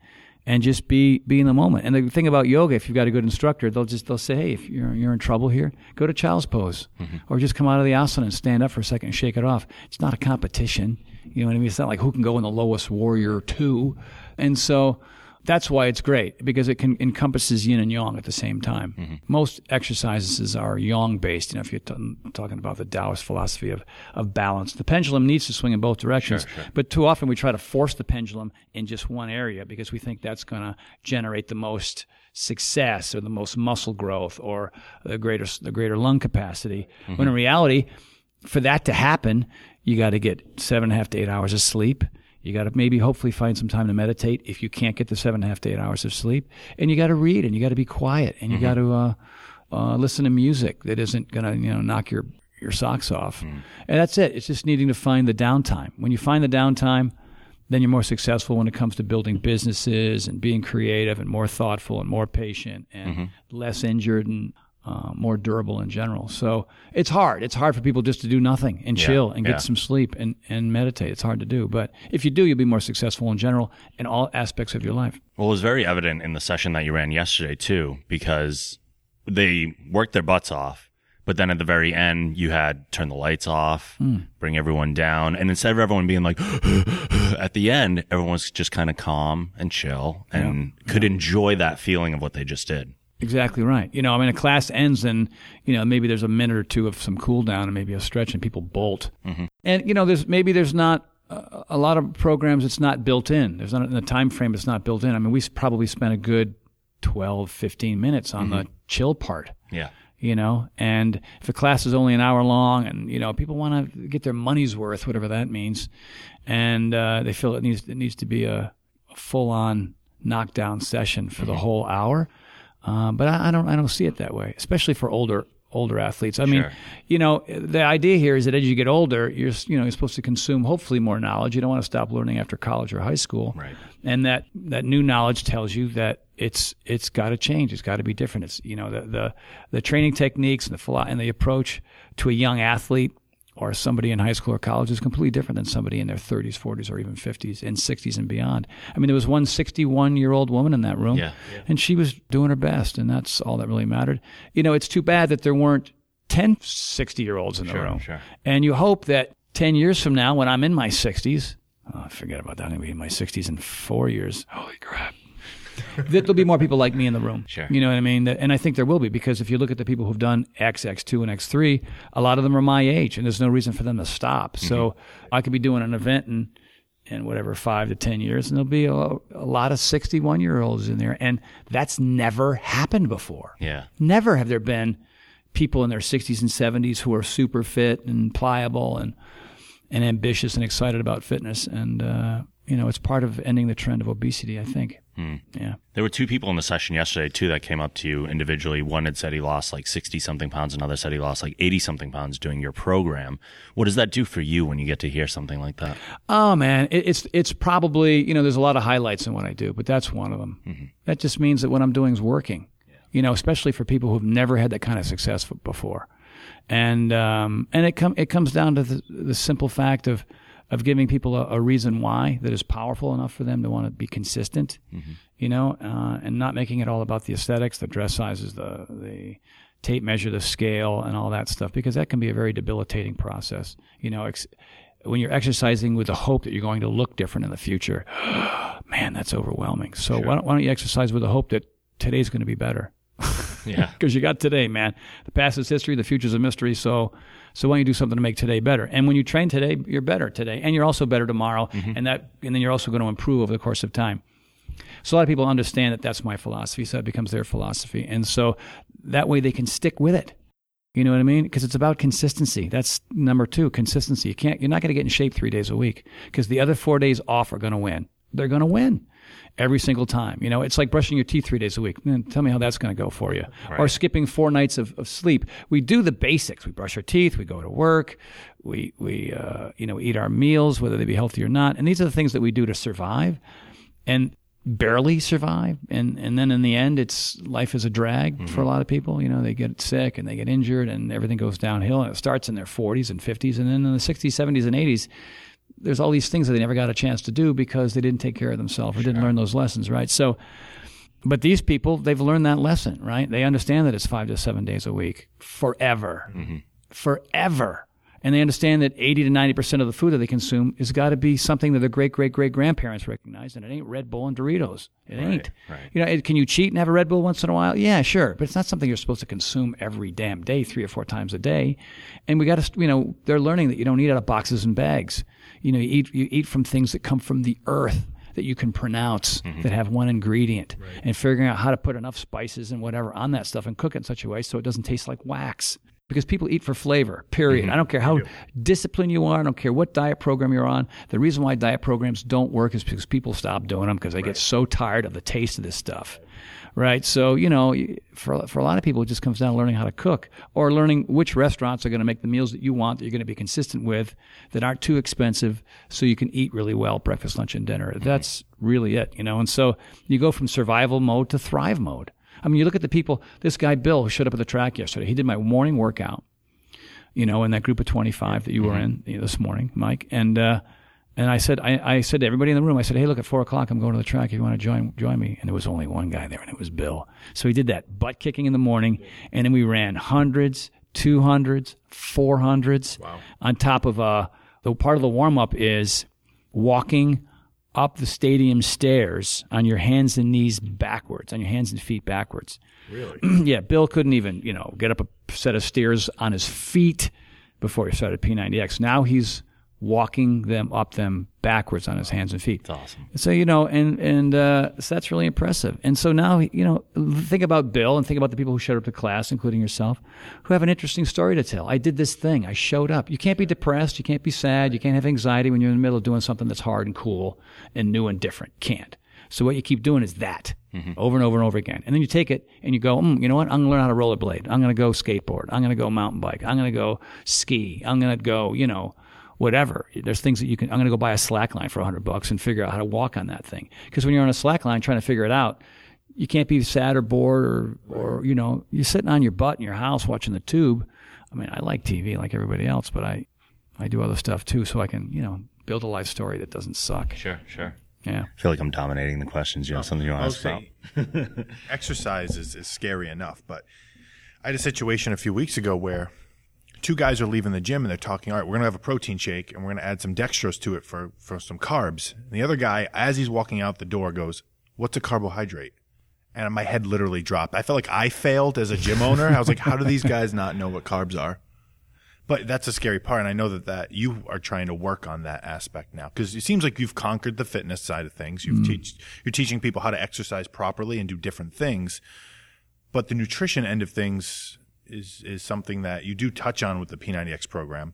and just be be in the moment. And the thing about yoga, if you've got a good instructor, they'll just they'll say, hey, if you're you're in trouble here, go to child's pose, mm-hmm. or just come out of the asana and stand up for a second and shake it off. It's not a competition. You know what I mean? It's not like who can go in the lowest warrior two, and so that's why it's great because it can encompasses yin and yang at the same time. Mm-hmm. Most exercises are yang based. You know, if you're t- talking about the Taoist philosophy of, of balance, the pendulum needs to swing in both directions. But too often we try to force the pendulum in just one area because we think that's going to generate the most success or the most muscle growth or the greater the greater lung capacity. When mm-hmm. in reality, for that to happen, you got to get seven and a half to eight hours of sleep. You got to maybe hopefully find some time to meditate if you can't get the seven and a half to eight hours of sleep. And you got to read and you got to be quiet and you got to uh, uh, listen to music that isn't going to you know knock your your socks off. And that's it. It's just needing to find the downtime. When you find the downtime, then you're more successful when it comes to building businesses and being creative and more thoughtful and more patient and less injured and uh, more durable in general. So it's hard. It's hard for people just to do nothing and chill and get yeah. some sleep and, and meditate. It's hard to do. But if you do, you'll be more successful in general in all aspects of your life. Well, it was very evident in the session that you ran yesterday too, because they worked their butts off, but then at the very end, you had turn the lights off, bring everyone down, and instead of everyone being like [gasps] at the end, everyone was just kind of calm and chill and could enjoy that feeling of what they just did. Exactly right. You know, I mean, a class ends and, you know, maybe there's a minute or two of some cool down and maybe a stretch and people bolt. Mm-hmm. And, you know, there's maybe there's not a, a lot of programs it's not built in. There's not in the time frame it's not built in. I mean, we probably spent a good 12, 15 minutes on the mm-hmm. chill part Yeah. you know and if a class is only an hour long and you know people want to get their money's worth whatever that means and uh, they feel it needs it needs to be a, a full on knockdown session for the mm-hmm. whole hour uh, but I, I don't I don't see it that way especially for older older athletes I mean you know the idea here is that as you get older you're you know you're supposed to consume hopefully more knowledge you don't want to stop learning after college or high school Right. and that that new knowledge tells you that it's it's got to change. It's got to be different. It's you know the the the training techniques and the and the approach to a young athlete or somebody in high school or college is completely different than somebody in their 30s, 40s, or even 50s and 60s and beyond. I mean, there was one 61 year old woman in that room, Yeah. and she was doing her best, and that's all that really mattered. You know, it's too bad that there weren't 10 60 year olds in the Sure, room. sure. And you hope that 10 years from now, when I'm in my 60s, oh, forget about that. I'm going to be in my 60s in four years. Holy crap. [laughs] that there'll be more people like me in the room. Sure. You know what I mean? And I think there will be because if you look at the people who've done X, X2, and X3, a lot of them are my age, and there's no reason for them to stop. So I could be doing an event in, in whatever, five to 10 years, and there'll be a, a lot of 61 year olds in there. And that's never happened before. Yeah. Never have there been people in their 60s and 70s who are super fit and pliable and and ambitious and excited about fitness. And uh, you know, it's part of ending the trend of obesity. I think. Yeah. There were two people in the session yesterday too that came up to you individually. One had said he lost like sixty something pounds. Another said he lost like eighty something pounds doing your program. What does that do for you when you get to hear something like that? Oh man, it's it's probably you know there's a lot of highlights in what I do, but that's one of them. That just means that what I'm doing is working. You know, especially for people who've never had that kind of success before, and um, and it come it comes down to the, the simple fact of of giving people a, a reason why that is powerful enough for them to want to be consistent. You know, uh, and not making it all about the aesthetics, the dress sizes, the the tape measure, the scale, and all that stuff, because that can be a very debilitating process. You know, ex- when you're exercising with the hope that you're going to look different in the future, [gasps] man, that's overwhelming. So why, don't, why don't you exercise with the hope that today's going to be better? Yeah. [laughs] Because you got today, man. The past is history. The future's a mystery. So, so why don't you do something to make today better? And when you train today, you're better today, and you're also better tomorrow, mm-hmm. and that, and then you're also going to improve over the course of time. So a lot of people understand that that's my philosophy, so it becomes their philosophy, and so that way they can stick with it. You know what I mean? Because it's about consistency. That's number two, consistency. You can't, you're not going to get in shape three days a week because the other four days off are going to win. They're going to win every single time. You know, it's like brushing your teeth three days a week. Man, tell me how that's going to go for you. Or skipping four nights of, of sleep. We do the basics. We brush our teeth. We go to work. We, we, uh, you know, eat our meals, whether they be healthy or not. And these are the things that we do to survive. And barely survive and and then in the end it's life is a drag for a lot of people you know they get sick and they get injured and everything goes downhill and it starts in their 40s and 50s and then in the 60s 70s and 80s there's all these things that they never got a chance to do because they didn't take care of themselves or didn't learn those lessons right? So but these people they've learned that lesson right? They understand that it's 5 to 7 days a week forever. Mm-hmm. Forever. And they understand that 80 to 90% of the food that they consume has got to be something that their great great great grandparents recognized and it ain't red bull and doritos. It ain't. you know it- can you cheat and have a red bull once in a while? Yeah sure but it's not something you're supposed to consume every damn day three or four times a day. And we got to you know they're learning that you don't eat out of boxes and bags you know you eat you eat from things that come from the earth that you can pronounce mm-hmm. that have one ingredient and figuring out how to put enough spices and whatever on that stuff and cook it in such a way so it doesn't taste like wax. Because people eat for flavor period. Mm-hmm. I don't care how disciplined you are i don't care what diet program you're on. The reason why diet programs don't work is because people stop doing them because they get so tired of the taste of this stuff right so you know for, for a lot of people it just comes down to learning how to cook or learning which restaurants are going to make the meals that you want that you're going to be consistent with that aren't too expensive so you can eat really well breakfast lunch and dinner that's really it you know and so you go from survival mode to thrive mode I mean, you look at the people. This guy Bill who showed up at the track yesterday. He did my morning workout. You know, in that group of twenty five that you were in you know, this morning, Mike. And uh, and I said, I, I said to everybody in the room, I said, hey, look, at four o'clock, I'm going to the track. If you want to join, join me. And there was only one guy there, and it was Bill. So he did that butt kicking in the morning, and then we ran hundreds, two hundreds, four hundreds. Wow. On top of uh, the part of the warm up is walking up the stadium stairs on your hands and knees backwards, on your hands and feet backwards. Really? [clears throat] yeah, Bill couldn't even, you know, get up a set of stairs on his feet before he started P90X. Now he's walking them up them backwards on his hands and feet. That's awesome. So, you know, and, and, uh, so that's really impressive. And so now, you know, think about Bill and think about the people who showed up to class, including yourself, who have an interesting story to tell. I did this thing. I showed up. You can't be depressed. You can't be sad. You can't have anxiety when you're in the middle of doing something that's hard and cool and new and different. Can't. So what you keep doing is that over and over and over again. And then you take it and you go, mm, you know what? I'm going to learn how to rollerblade. I'm going to go skateboard. I'm going to go mountain bike. I'm going to go ski. I'm going to go, you know, whatever. There's things that you can, I'm going to go buy a slack line for 100 bucks and figure out how to walk on that thing. Because when you're on a slack line trying to figure it out, you can't be sad or bored or, or, you know, you're sitting on your butt in your house watching the tube. I mean, I like TV like everybody else, but I, I do other stuff too so I can, you know, build a life story that doesn't suck. Sure, sure. Yeah. I feel like I'm dominating the questions. You have oh, something you want to ask about? say [laughs] exercise is, is scary enough, but I had a situation a few weeks ago where two guys are leaving the gym and they're talking, all right, we're going to have a protein shake and we're going to add some dextrose to it for, for some carbs. And the other guy, as he's walking out the door, goes, what's a carbohydrate? And my head literally dropped. I felt like I failed as a gym owner. I was like, how do these guys not know what carbs are? But that's a scary part. And I know that, that you are trying to work on that aspect now because it seems like you've conquered the fitness side of things. You've mm-hmm. teach, you're teaching people how to exercise properly and do different things. But the nutrition end of things is, is something that you do touch on with the P90X program.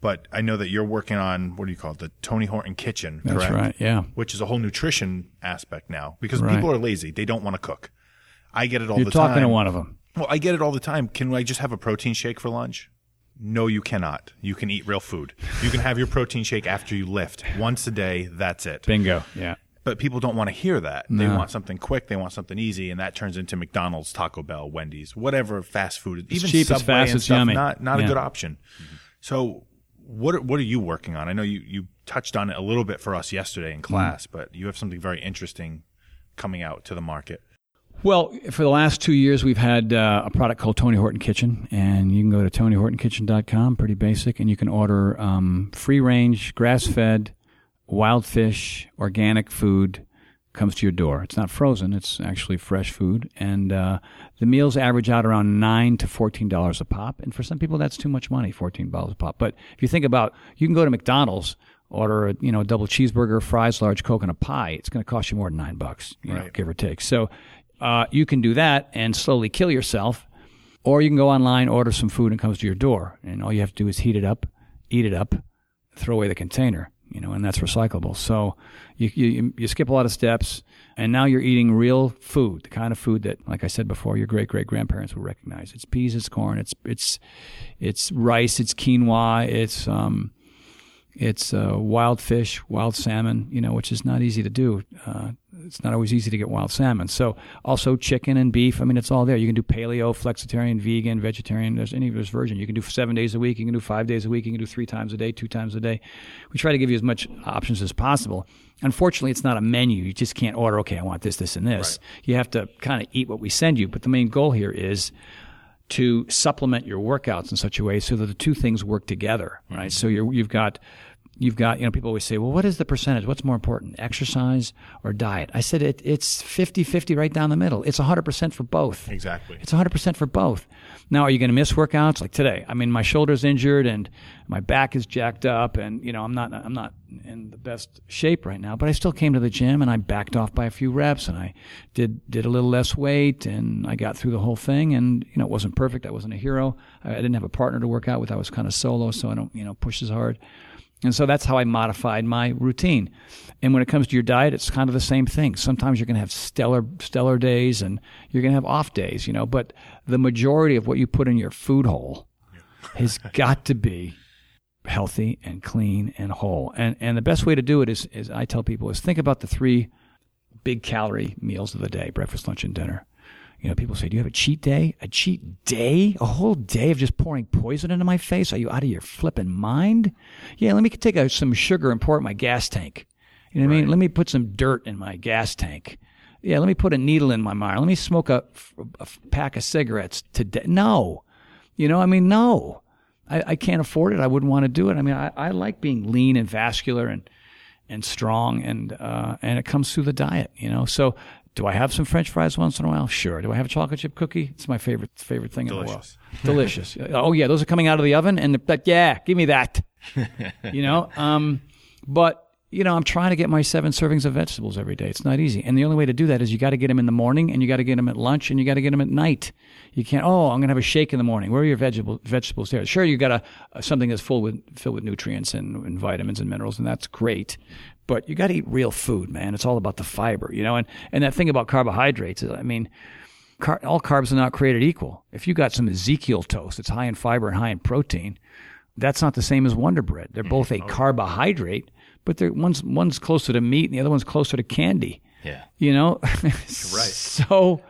But I know that you're working on, what do you call it? The Tony Horton kitchen. That's correct? right. Yeah. Which is a whole nutrition aspect now because Right. people are lazy. They don't want to cook. I get it all You're the time. You're talking to one of them. Well, I get it all the time. Can I just have a protein shake for lunch? No, you cannot. You can eat real food. You can have your protein shake after you lift once a day. That's it. Bingo. Yeah. But people don't want to hear that. They want something quick. They want something easy, and that turns into McDonald's, Taco Bell, Wendy's, whatever fast food. It's Even cheap, it's Subway fast, and it's stuff, yummy. Not not a good option. So, what are, what are you working on? I know you you touched on it a little bit for us yesterday in class, but you have something very interesting coming out to the market. Well, for the last two years, we've had uh, a product called Tony Horton Kitchen, and you can go to TonyHortonKitchen.com, pretty basic, and you can order um, free range, grass fed, wild fish, organic food comes to your door. It's not frozen; it's actually fresh food, and uh, the meals average out around nine to fourteen dollars a pop. And for some people, that's too much money, fourteen dollars a pop. But if you think about, you can go to McDonald's. Order a you know a double cheeseburger, fries, large Coke, and a pie. It's going to cost you more than nine bucks, you know, give or take. So uh, you can do that and slowly kill yourself, or you can go online, order some food, and it comes to your door, and all you have to do is heat it up, eat it up, throw away the container, you know, and that's recyclable. So you you, you skip a lot of steps, and now you're eating real food, the kind of food that, like I said before, your great great grandparents would recognize. It's peas, it's corn, it's it's it's rice, it's quinoa, it's um, it's uh, wild fish, wild salmon, you know, which is not easy to do. Uh, it's not always easy to get wild salmon. So also chicken and beef. I mean, it's all there. You can do paleo, flexitarian, vegan, vegetarian. There's any there's version. You can do seven days a week. You can do five days a week. You can do three times a day, two times a day. We try to give you as much options as possible. Unfortunately, it's not a menu. You just can't order. Okay, I want this, this, and this. You have to kind of eat what we send you. But the main goal here is to supplement your workouts in such a way so that the two things work together, right? Mm-hmm. So you're, you've got, you've got, you know, people always say, well, what is the percentage? What's more important, exercise or diet? I said it, it's 50 50 right down the middle. It's 100% for both. Exactly. It's 100% for both. Now, are you going to miss workouts like today? I mean, my shoulder's injured and my back is jacked up and, you know, I'm not, I'm not in the best shape right now, but I still came to the gym and I backed off by a few reps and I did, did a little less weight and I got through the whole thing and, you know, it wasn't perfect. I wasn't a hero. I, I didn't have a partner to work out with. I was kind of solo, so I don't, you know, push as hard. And so that's how I modified my routine. And when it comes to your diet, it's kind of the same thing. Sometimes you're going to have stellar, stellar days and you're going to have off days, you know, but the majority of what you put in your food hole has [laughs] got to be healthy and clean and whole. And, and the best way to do it is, is I tell people is think about the three big calorie meals of the day, breakfast, lunch, and dinner. You know, people say, "Do you have a cheat day? A cheat day? A whole day of just pouring poison into my face? Are you out of your flipping mind?" Yeah, let me take a, some sugar and pour it in my gas tank. You know what I mean? Let me put some dirt in my gas tank. Yeah, let me put a needle in my mind. Let me smoke a, a pack of cigarettes today. No, you know, I mean, no, I, I can't afford it. I wouldn't want to do it. I mean, I, I like being lean and vascular and and strong, and uh, and it comes through the diet, you know. So, do I have some French fries once in a while? Sure. Do I have a chocolate chip cookie? It's my favorite favorite thing Delicious. in the world. Delicious. [laughs] oh yeah, those are coming out of the oven, and but yeah, give me that. you know, um, but you know, I'm trying to get my seven servings of vegetables every day. It's not easy, and the only way to do that is you got to get them in the morning, and you got to get them at lunch, and you got to get them at night. You can't. Oh, I'm gonna have a shake in the morning. Where are your vegetable vegetables there? Sure, you got a, a uh, something that's full with filled with nutrients and, and vitamins and minerals, and that's great. But you got to eat real food, man. It's all about the fiber, you know. And and that thing about carbohydrates. is, I mean, car, all carbs are not created equal. If you got some Ezekiel toast that's high in fiber and high in protein, that's not the same as Wonder Bread. They're mm-hmm. both a oh, carbohydrate, but they're one's one's closer to meat and the other one's closer to candy. Yeah. You know, [laughs] right? So,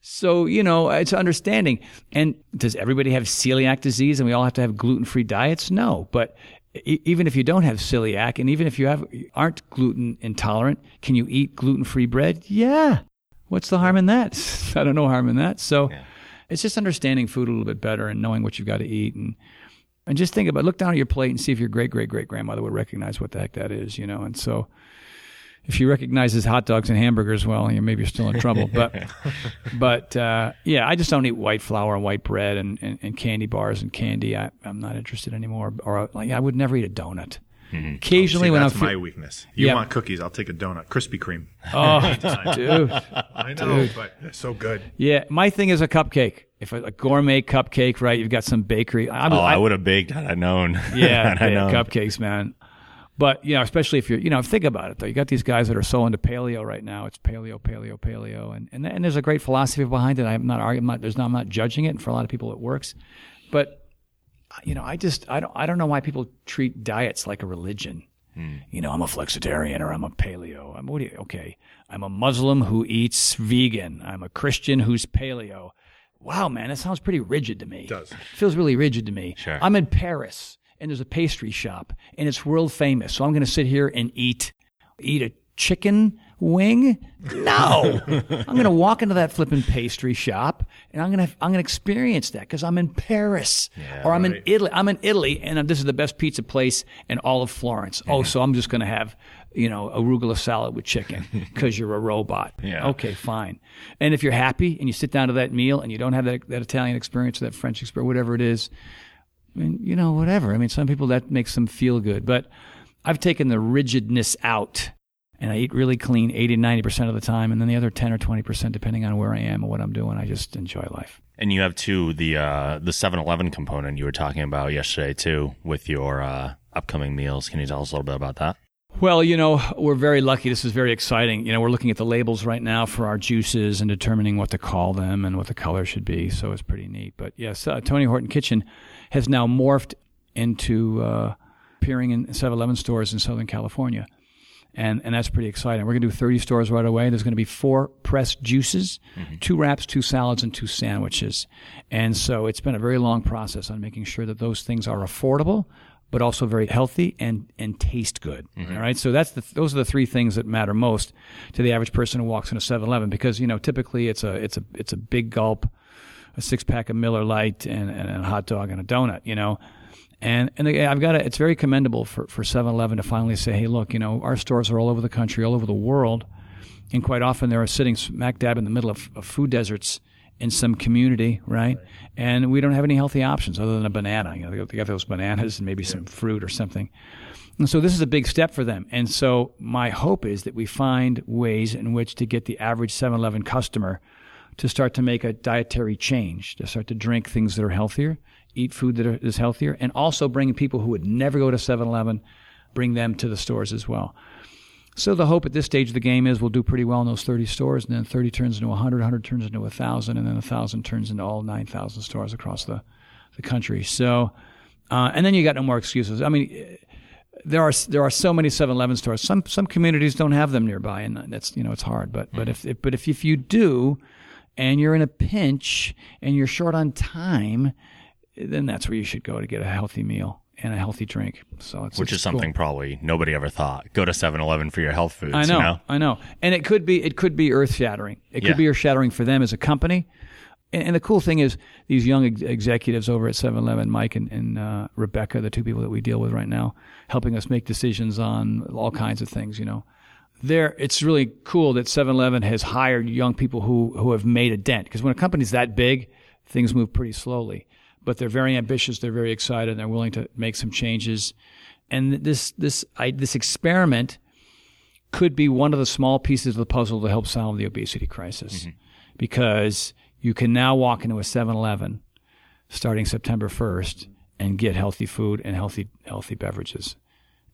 so you know, it's understanding. And does everybody have celiac disease, and we all have to have gluten free diets? No, but even if you don't have celiac, and even if you have aren't gluten intolerant, can you eat gluten free bread? Yeah. What's the harm in that? [laughs] I don't know harm in that. So, it's just understanding food a little bit better and knowing what you've got to eat and And just think about, look down at your plate and see if your great great great grandmother would recognize what the heck that is, you know. And so, if she recognizes hot dogs and hamburgers, well, you maybe you're still in trouble. [laughs] But, but uh, yeah, I just don't eat white flour and white bread and, and, and candy bars and candy. I, I'm not interested anymore. Or like, I would never eat a donut. Occasionally, See, when I'm that's fe- my weakness. You Yeah. want cookies? I'll take a donut, Krispy Kreme. oh, [laughs] dude, I know, but they're so good. yeah, my thing is a cupcake. If a, a gourmet cupcake, right? You've got some bakery. I'm, Oh, I, would have baked had I known. [laughs] Yeah, I known. cupcakes, man. But you know, especially if you're, you know, think about it though. You got these guys that are so into paleo right now. It's paleo, paleo, paleo, and and, and there's a great philosophy behind it. I'm not arguing. I'm not, there's not. I'm not judging it. And for a lot of people, it works. But you know, I just I don't I don't know why people treat diets like a religion. Hmm. You know, I'm a flexitarian or I'm a paleo. I'm what do you, okay. I'm a Muslim who eats vegan. I'm a Christian who's paleo. Wow, man, that sounds pretty rigid to me. It does. feels really rigid to me. Sure. I'm in Paris and there's a pastry shop and it's world famous. So I'm going to sit here and eat eat a chicken wing? No. [laughs] I'm going to walk into that flipping pastry shop and I'm going to I'm going to experience that cuz I'm in Paris or I'm in Italy. I'm in Italy and this is the best pizza place in all of Florence. Oh, so I'm just going to have you know, arugula salad with chicken [laughs] because you're a robot. Yeah. Okay, fine. And if you're happy and you sit down to that meal and you don't have that, that Italian experience or that French experience, whatever it is, I mean, you know, whatever. I mean, some people that makes them feel good, but I've taken the rigidness out and I eat really clean 80 90% of the time. And then the other 10 or 20%, depending on where I am and what I'm doing, I just enjoy life. And you have too the uh, the 7-Eleven component you were talking about yesterday too with your uh, upcoming meals. Can you tell us a little bit about that? Well, you know, we're very lucky. This is very exciting. You know, we're looking at the labels right now for our juices and determining what to call them and what the color should be. So it's pretty neat. But yes, uh, Tony Horton Kitchen has now morphed into uh, appearing in 7 Eleven stores in Southern California. And, and that's pretty exciting. We're going to do 30 stores right away. There's going to be four pressed juices, two wraps, two salads, and two sandwiches. And so it's been a very long process on making sure that those things are affordable, but also very healthy and, and taste good. Mm-hmm. All right. So that's the, those are the three things that matter most to the average person who walks into 7-Eleven because, you know, typically it's a, it's a, it's a big gulp, a six pack of Miller Lite and, and a hot dog and a donut, you know. And and I've got to, it's very commendable for for 7-Eleven to finally say, hey, look, you know, our stores are all over the country, all over the world, and quite often they're sitting smack dab in the middle of, of food deserts in some community, right? And we don't have any healthy options other than a banana. You know, they got- those bananas and maybe some fruit or something. And so this is a big step for them. And so my hope is that we find ways in which to get the average 7-Eleven customer to start to make a dietary change, to start to drink things that are healthier, eat food that are, is healthier, and also bring people who would never go to 7-Eleven, bring them to the stores as well. So the hope at this stage of the game is we'll do pretty well in those 30 stores, and then 30 turns into 100, 100 turns into 1,000, and then 1,000 turns into all 9,000 stores across the, the country. So, uh, and then you got no more excuses. I mean, there are there are so many 7-Eleven stores. Some some communities don't have them nearby, and that's you know it's hard. But but if, if but if if you do, and you're in a pinch and you're short on time, then that's where you should go to get a healthy meal and a healthy drink. So it's Which it's is cool. something probably nobody ever thought. Go to 7-Eleven for your health foods. I know, You know? I know, and it could be it could be earth shattering. It could be earth shattering for them as a company. And, and the cool thing is, these young ex- executives over at 7-Eleven, Mike and, and uh, Rebecca, the two people that we deal with right now, helping us make decisions on all kinds of things. You know, there it's really cool that 7-Eleven has hired young people who who have made a dent. Because when a company's that big, things move pretty slowly. But they're very ambitious. They're very excited. And they're willing to make some changes. And this this I, this experiment could be one of the small pieces of the puzzle to help solve the obesity crisis. Because you can now walk into a 7-Eleven starting September 1st and get healthy food and healthy healthy beverages.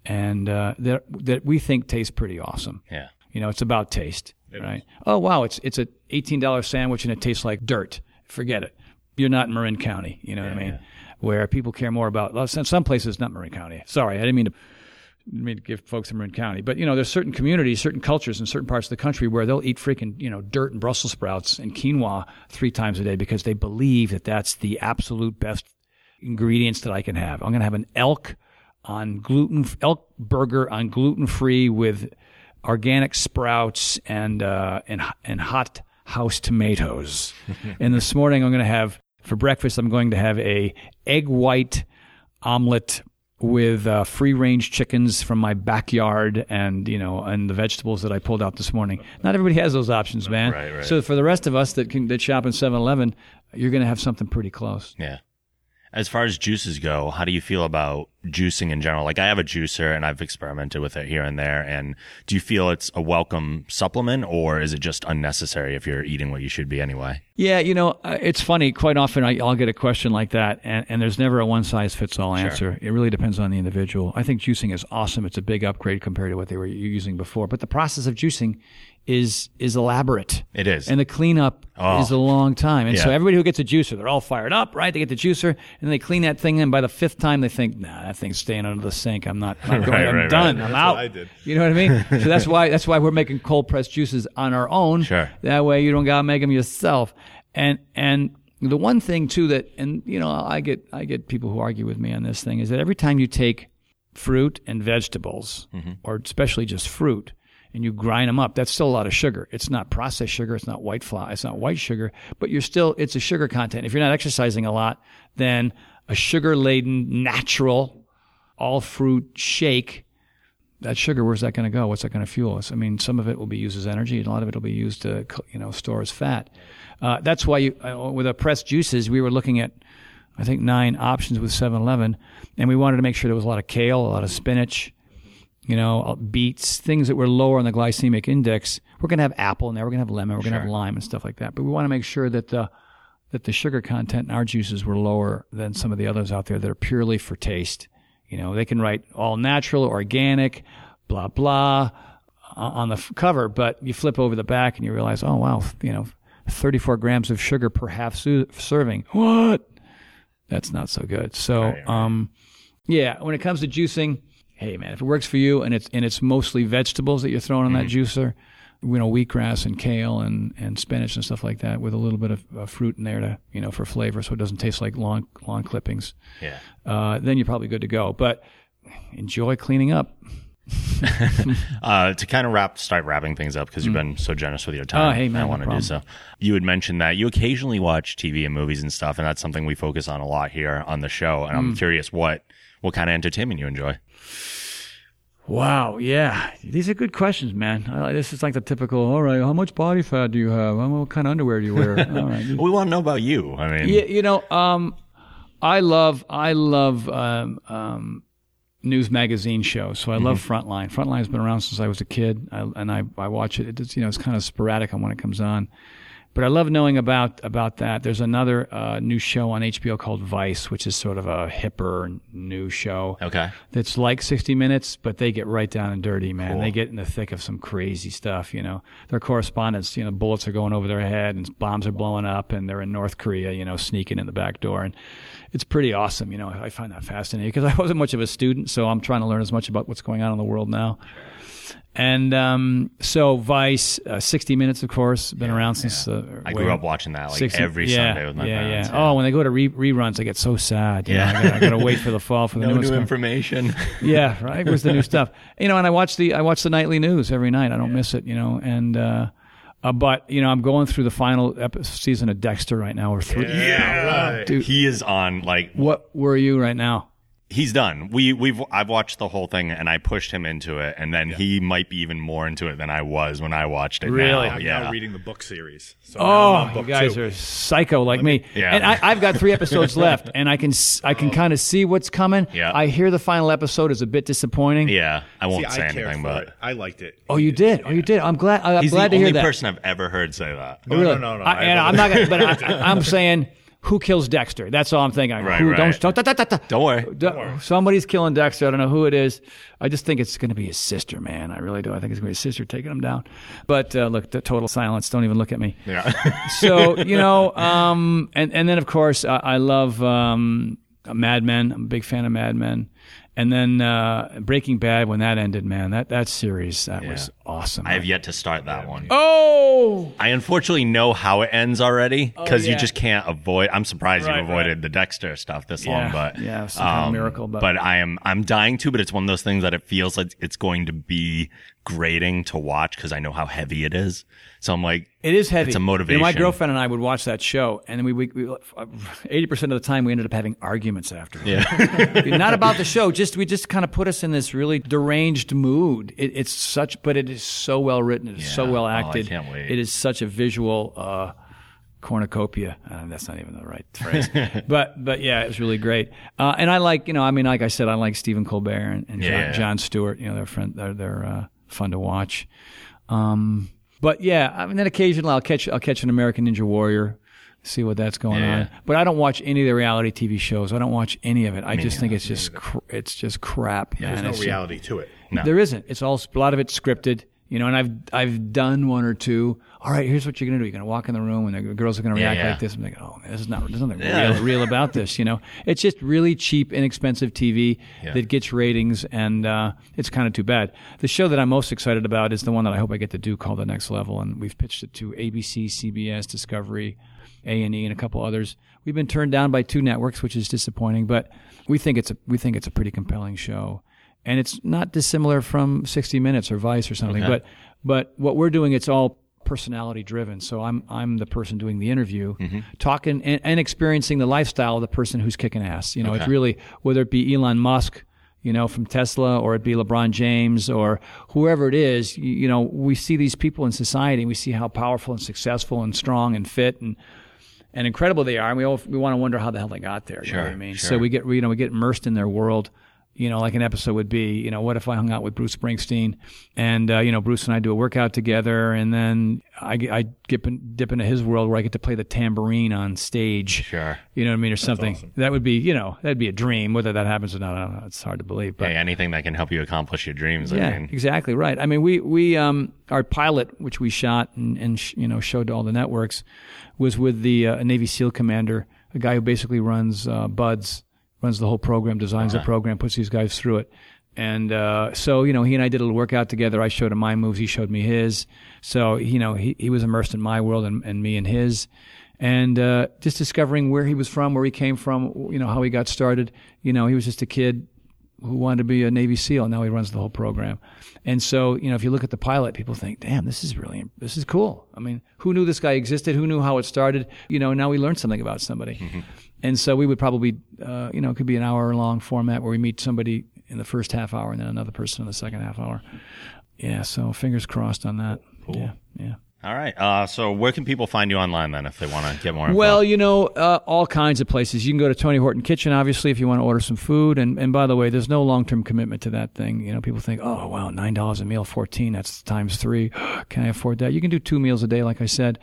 And uh, that that we think tastes pretty awesome. Yeah. You know, it's about taste, right? Oh wow, it's it's a eighteen dollar sandwich and it tastes like dirt. Forget it. You're not in Marin County. You know what I mean? Where people care more about well, some some places not Marin County. Sorry, I didn't mean to didn't mean to give folks in Marin County, but you know, there's certain communities, certain cultures in certain parts of the country where they'll eat freaking you know dirt and Brussels sprouts and quinoa three times a day because they believe that that's the absolute best ingredients that I can have. I'm going to have an elk on gluten elk burger on gluten free with organic sprouts and uh, and and hot house tomatoes. [laughs] and this morning I'm going to have for breakfast I'm going to have a egg white omelet with uh, free range chickens from my backyard and you know and the vegetables that I pulled out this morning. Not everybody has those options, man. Right, right. So for the rest of us that can that shop in 7-Eleven, you're going to have something pretty close. Yeah. As far as juices go, how do you feel about juicing in general? Like I have a juicer and I've experimented with it here and there. And do you feel it's a welcome supplement or is it just unnecessary if you're eating what you should be anyway? Yeah, you know, uh, it's funny. Quite often, I, I'll get a question like that, and, and there's never a one size fits all answer. It really depends on the individual. I think juicing is awesome. It's a big upgrade compared to what they were using before. But the process of juicing is is elaborate. It is. and the cleanup Oh. is a long time. And so everybody who gets a juicer, they're all fired up, right? They get the juicer, and they clean that thing, and by the fifth time, they think, "Nah, that thing's staying under the sink. I'm not. I'm, not [laughs] going, Right, I'm right, right. done. I'm out." I did. You know what I mean? [laughs] so that's why that's why we're making cold pressed juices on our own. Sure. That way you don't gotta make them yourself. And and the one thing too that and you know I get I get people who argue with me on this thing is that every time you take fruit and vegetables mm-hmm. or especially just fruit and you grind them up that's still a lot of sugar it's not processed sugar it's not white flour it's not white sugar but you're still it's a sugar content if you're not exercising a lot then a sugar laden natural all fruit shake that sugar, where's that going to go? What's that going to fuel us? I mean, some of it will be used as energy, and a lot of it will be used to, you know, store as fat. Uh, that's why you, uh, with our pressed juices, we were looking at, I think, nine options with 7-Eleven, and we wanted to make sure there was a lot of kale, a lot of spinach, you know, uh, beets, things that were lower on the glycemic index. We're going to have apple in there. We're going to have lemon. We're going to have lime and stuff like that. But we want to make sure that the that the sugar content in our juices were lower than some of the others out there that are purely for taste. You know, they can write all natural, organic, blah blah uh, on the f- cover, but you flip over the back and you realize, oh wow, you know, 34 grams of sugar per half su- serving. What? That's not so good. So, um, yeah, when it comes to juicing, hey man, if it works for you and it's and it's mostly vegetables that you're throwing in that juicer, you know, wheatgrass and kale and, and spinach and stuff like that, with a little bit of uh, fruit in there to you know for flavor, so it doesn't taste like long long clippings. Yeah. Uh, then you're probably good to go. But enjoy cleaning up. [laughs] Uh, to kind of wrap, start wrapping things up because you've been so generous with your time. Oh, hey, man, I want to do so. You had mentioned that you occasionally watch TV and movies and stuff, and that's something we focus on a lot here on the show. And Mm. I'm curious what what kind of entertainment you enjoy. Wow, yeah, these are good questions, man. Like- this is like the typical. All right, how much body fat do you have? Uh, What kind of underwear do you wear? [laughs] All right, We want to know about you. I mean, Yeah, you know, um, I love I love um, um, news magazine shows. So I love Frontline. Frontline's been around since I was a kid, I, and I I watch it. It's you know it's kind of sporadic on when it comes on, but I love knowing about about that. There's another uh, new show on HBO called Vice, which is sort of a hipper new show okay. that's like 60 minutes, but they get right down and dirty, man. They get in the thick of some crazy stuff, you know. Their correspondents, you know, bullets are going over their head and bombs are blowing up and they're in North Korea, you know, sneaking in the back door. And it's pretty awesome, you know. I find that fascinating because I wasn't much of a student, so I'm trying to learn as much about what's going on in the world now. And um, so Vice, uh, 60 Minutes, of course, been around since. Uh, I grew up watching that like 60 every yeah, Sunday with my yeah, parents. Yeah. Oh, when they go to re- reruns, I get so sad. you know. Yeah. I gotta, I gotta wait for the fall for the [laughs] no new one. information. [laughs] Yeah, right. Where's the new stuff? You know, and I watch the I watch the nightly news every night. I don't miss it. You know, and uh, uh, but you know, I'm going through the final epi- season of Dexter right now. Or three. yeah, Dude. he is on like What were you right now? He's done. We we've I've watched the whole thing and I pushed him into it, and then he might be even more into it than I was when I watched it. Really? now. I'm Yeah. now reading the book series. So Oh, on you guys two. are psycho like me. Yeah. And I, I've got three episodes [laughs] left, and I can I can oh. kind of see what's coming. Yeah. I hear the final episode is a bit disappointing. yeah, I won't See, say I anything, but it. I liked it. Oh, you did. Oh, you did. I'm glad. I'm he's glad to hear only that. person I've ever heard say that. No, oh, Really? no, no, no. I, I and I'm not gonna, but [laughs] I, I'm saying who kills Dexter? That's all I'm thinking. Right, who, right. Don't, don't, da, da, da. Don't worry. Somebody's killing Dexter. I don't know who it is. I just think it's going to be his sister, man. I really do. I think it's going to be his sister taking him down. But uh, look, the total silence. Don't even look at me. Yeah. [laughs] So you know, um, and and then of course I, I love um, Mad Men. I'm a big fan of Mad Men. And then uh, Breaking Bad, when that ended, man, that that series that was awesome. I have yet to start that one. oh, I unfortunately know how it ends already oh, because yeah. you just can't avoid. I'm surprised Right, you've avoided the Dexter stuff this Yeah, long, but yeah, some kind of um, miracle, but- I am I'm dying to. But it's one of those things that it feels like it's going to be grating to watch because I know how heavy it is. So I'm like, It is heavy. It's a You know, my motivation. girlfriend and I would watch that show, and then we we eighty percent of the time we ended up having arguments after. Yeah, [laughs] not about the show. Just we just kind of put us in this really deranged mood. It, it's such, but it is so well written. It is so Yeah. well Oh, I acted. can't wait. It is such a visual. Uh, cornucopia. Uh, that's not even the right phrase, [laughs] but but yeah, it was really great. Uh, and I like you know, I mean, like I said, I like Stephen Colbert and, and Yeah. John, Jon Stewart. You know, they're friend, they're they're uh, fun to watch. Um, but yeah, I mean, then occasionally I'll catch I'll catch an American Ninja Warrior, see what that's going Yeah. on. But I don't watch any of the reality TV shows. I don't watch any of it. I just think it's just cr- it's just crap. man. There's no reality to it. There isn't. It's all a lot of it's scripted. You know, and I've I've done one or two. All right, here's what you're gonna do. You're gonna walk in the room, and the girls are gonna react yeah. like this. I'm like, oh, man, this is not. There's nothing real, real about this. You know, it's just really cheap, inexpensive TV that gets ratings, and uh, it's kind of too bad. The show that I'm most excited about is the one that I hope I get to do called The Next Level, and we've pitched it to ABC, CBS, Discovery, A and E, and a couple others. We've been turned down by two networks, which is disappointing, but we think it's a we think it's a pretty compelling show and it's not dissimilar from 60 Minutes or Vice or something. But but what we're doing, it's all personality driven. So I'm I'm the person doing the interview, mm-hmm. talking and, and experiencing the lifestyle of the person who's kicking ass. You know, it's really whether it be Elon Musk. You know, from Tesla, or it be LeBron James, or whoever it is. You, you know, we see these people in society, and we see how powerful and successful and strong and fit and and incredible they are. And we all, we want to wonder how the hell they got there. You know what I mean? sure. So we get you know we get immersed in their world. You know, like an episode would be, you know, what if I hung out with Bruce Springsteen, and uh, you know, Bruce and I do a workout together, and then I, I dip, in, dip into his world where I get to play the tambourine on stage. Sure. You know what I mean, or something. That would be, you know, that'd be a dream. Whether that happens or not, I don't know. It's hard to believe. But hey, anything that can help you accomplish your dreams. yeah, I mean, exactly right. I mean, we we um our pilot, which we shot and, and sh- you know showed to all the networks, was with the uh, Navy SEAL commander, a guy who basically runs uh, BUD/S, runs the whole program, designs the program, puts these guys through it. And uh, so, you know, he and I did a little workout together. I showed him my moves. He showed me his. So, you know, he, he was immersed in my world and, and me in his. And uh, just discovering where he was from, where he came from, you know, how he got started. You know, he was just a kid who wanted to be a Navy SEAL. And Now he runs the whole program. And so, you know, if you look at the pilot, people think, damn, this is really, this is cool. I mean, who knew this guy existed? Who knew how it started? You know, now we learned something about somebody. And so we would probably, uh, you know, it could be an hour long format where we meet somebody in the first half hour and then another person in the second half hour. Yeah. So fingers crossed on that. Yeah. Yeah. all right. Uh, so where can people find you online then if they want to get more? Info? Well, you know, uh, all kinds of places. You can go to Tony Horton Kitchen, obviously, if you want to order some food. And, and by the way, there's no long term commitment to that thing. You know, people think, oh, wow, $9 a meal, 14 that's times three. [gasps] Can I afford that? You can do two meals a day, like I said.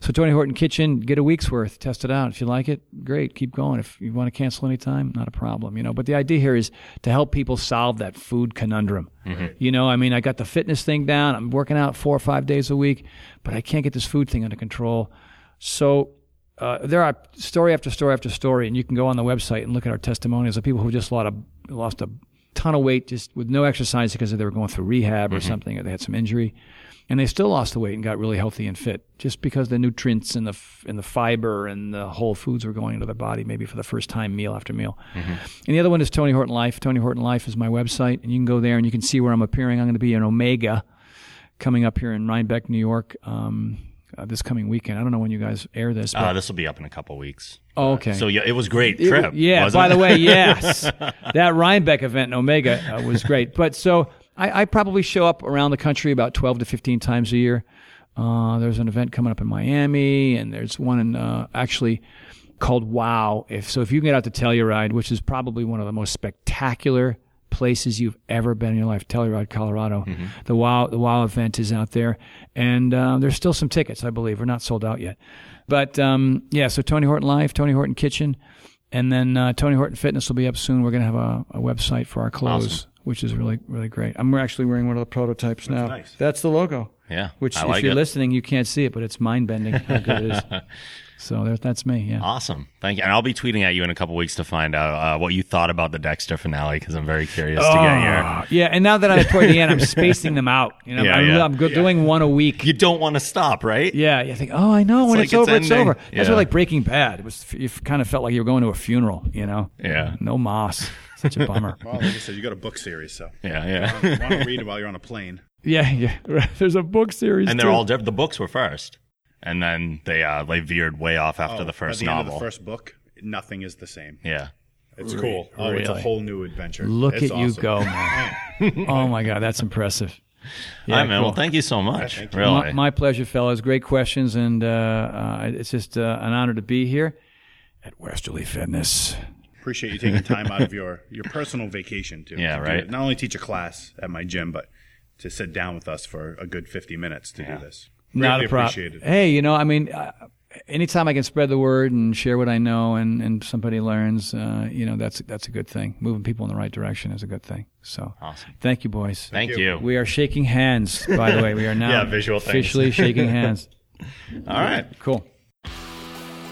So, Tony Horton Kitchen, get a week's worth, test it out. If you like it, great, keep going. If you want to cancel anytime, not a problem, you know. But the idea here is to help people solve that food conundrum. You know, I mean, I got the fitness thing down. I'm working out four or five days a week, but I can't get this food thing under control. So uh, there are story after story after story, and you can go on the website and look at our testimonials of people who just lost a, lost a ton of weight just with no exercise because they were going through rehab or something, or they had some injury, and they still lost the weight and got really healthy and fit just because the nutrients and the and the fiber and the whole foods were going into their body maybe for the first time meal after meal. And the other one is Tony Horton Life. Tony Horton Life is my website, and you can go there and you can see where I'm appearing. I'm going to be in Omega coming up here in Rhinebeck, New York. Um, uh, this coming weekend. I don't know when you guys air this. But, uh, this will be up in a couple weeks. oh, okay. So yeah, it was great It- trip. yeah. wasn't By it? the way, yes, [laughs] that Rhinebeck event in Omega uh, was great. But so I, I probably show up around the country about twelve to fifteen times a year. Uh, there's an event coming up in Miami, and there's one in uh, actually called Wow. If so, if you can get out to Telluride, which is probably one of the most spectacular places you've ever been in your life, Telluride, Colorado. The Wow the Wow event is out there, and uh, there's still some tickets, I believe. We're not sold out yet, but um, yeah. So Tony Horton Life, Tony Horton Kitchen, and then uh, Tony Horton Fitness will be up soon. We're going to have a, a website for our clothes, which is really really great. I'm actually wearing one of the prototypes now. nice. That's the logo. Yeah, Which, I if like you're it. listening, you can't see it, but it's mind bending how good it is. [laughs] So there, that's me. Yeah. Awesome. Thank you. And I'll be tweeting at you in a couple weeks to find out uh, what you thought about the Dexter finale because I'm very curious to get your. Ah, yeah, and now that I'm toward the end, I'm spacing them out. You know, [laughs] Yeah, I'm, yeah. I'm go- doing one a week. You don't want to stop, right? yeah, you think, oh, I know when like it's, it's over, it's ending. over. That's Yeah. what like Breaking Bad. It was you kind of felt like you were going to a funeral. You know, Yeah. no moss. Such a bummer. [laughs] Well, like I said, you got a book series, so Yeah, yeah. want to read it while you're on a plane. [laughs] yeah, yeah. There's a book series. and they're too. all different. The books were first, and then they uh they veered way off after the first By the end novel. of the first book, nothing is the same. yeah. It's cool. Oh, it's a whole new adventure. Look It's at you go, [laughs] man. oh my God, that's impressive. All right, man. cool. Well, thank you so much. thank you. Really. My, my pleasure, fellas. Great questions, and uh, uh, it's just uh, an honor to be here at Westerly Fitness. Appreciate you taking time out of your, your personal vacation to, Yeah, to right. Not only teach a class at my gym, but to sit down with us for a good 50 minutes to do this. Not a problem. appreciated. Hey, you know, I mean, uh, anytime I can spread the word and share what I know, and, and somebody learns, uh, you know, that's that's a good thing. Moving people in the right direction is a good thing. So, Awesome. thank you, boys. Thank you. We are shaking hands, by the way. We are [laughs] now Yeah, visual things. officially [laughs] shaking hands. All right. Cool.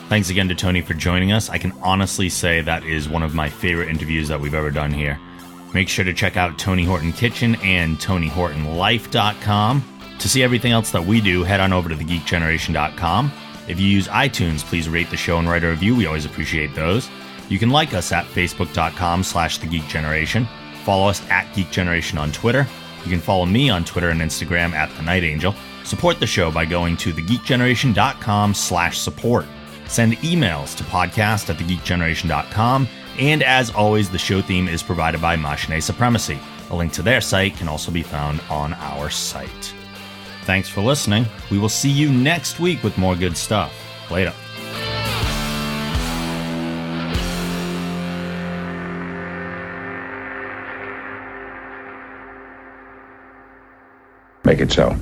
Thanks again to Tony for joining us. I can honestly say that is one of my favorite interviews that we've ever done here. Make sure to check out Tony Horton Kitchen and TonyHortonLife.com. To see everything else that we do, head on over to thegeekgeneration.com. If you use iTunes, please rate the show and write a review. We always appreciate those. You can like us at facebook.com slash the Geek Generation. Follow us at Geek Generation on Twitter. You can follow me on Twitter and Instagram at The Night Angel. Support the show by going to thegeekgeneration.com slash support. Send emails to podcast at thegeekgeneration.com. And as always, the show theme is provided by Machine Supremacy. A link to their site can also be found on our site. Thanks for listening. We will see you next week with more good stuff. Later. Make it so.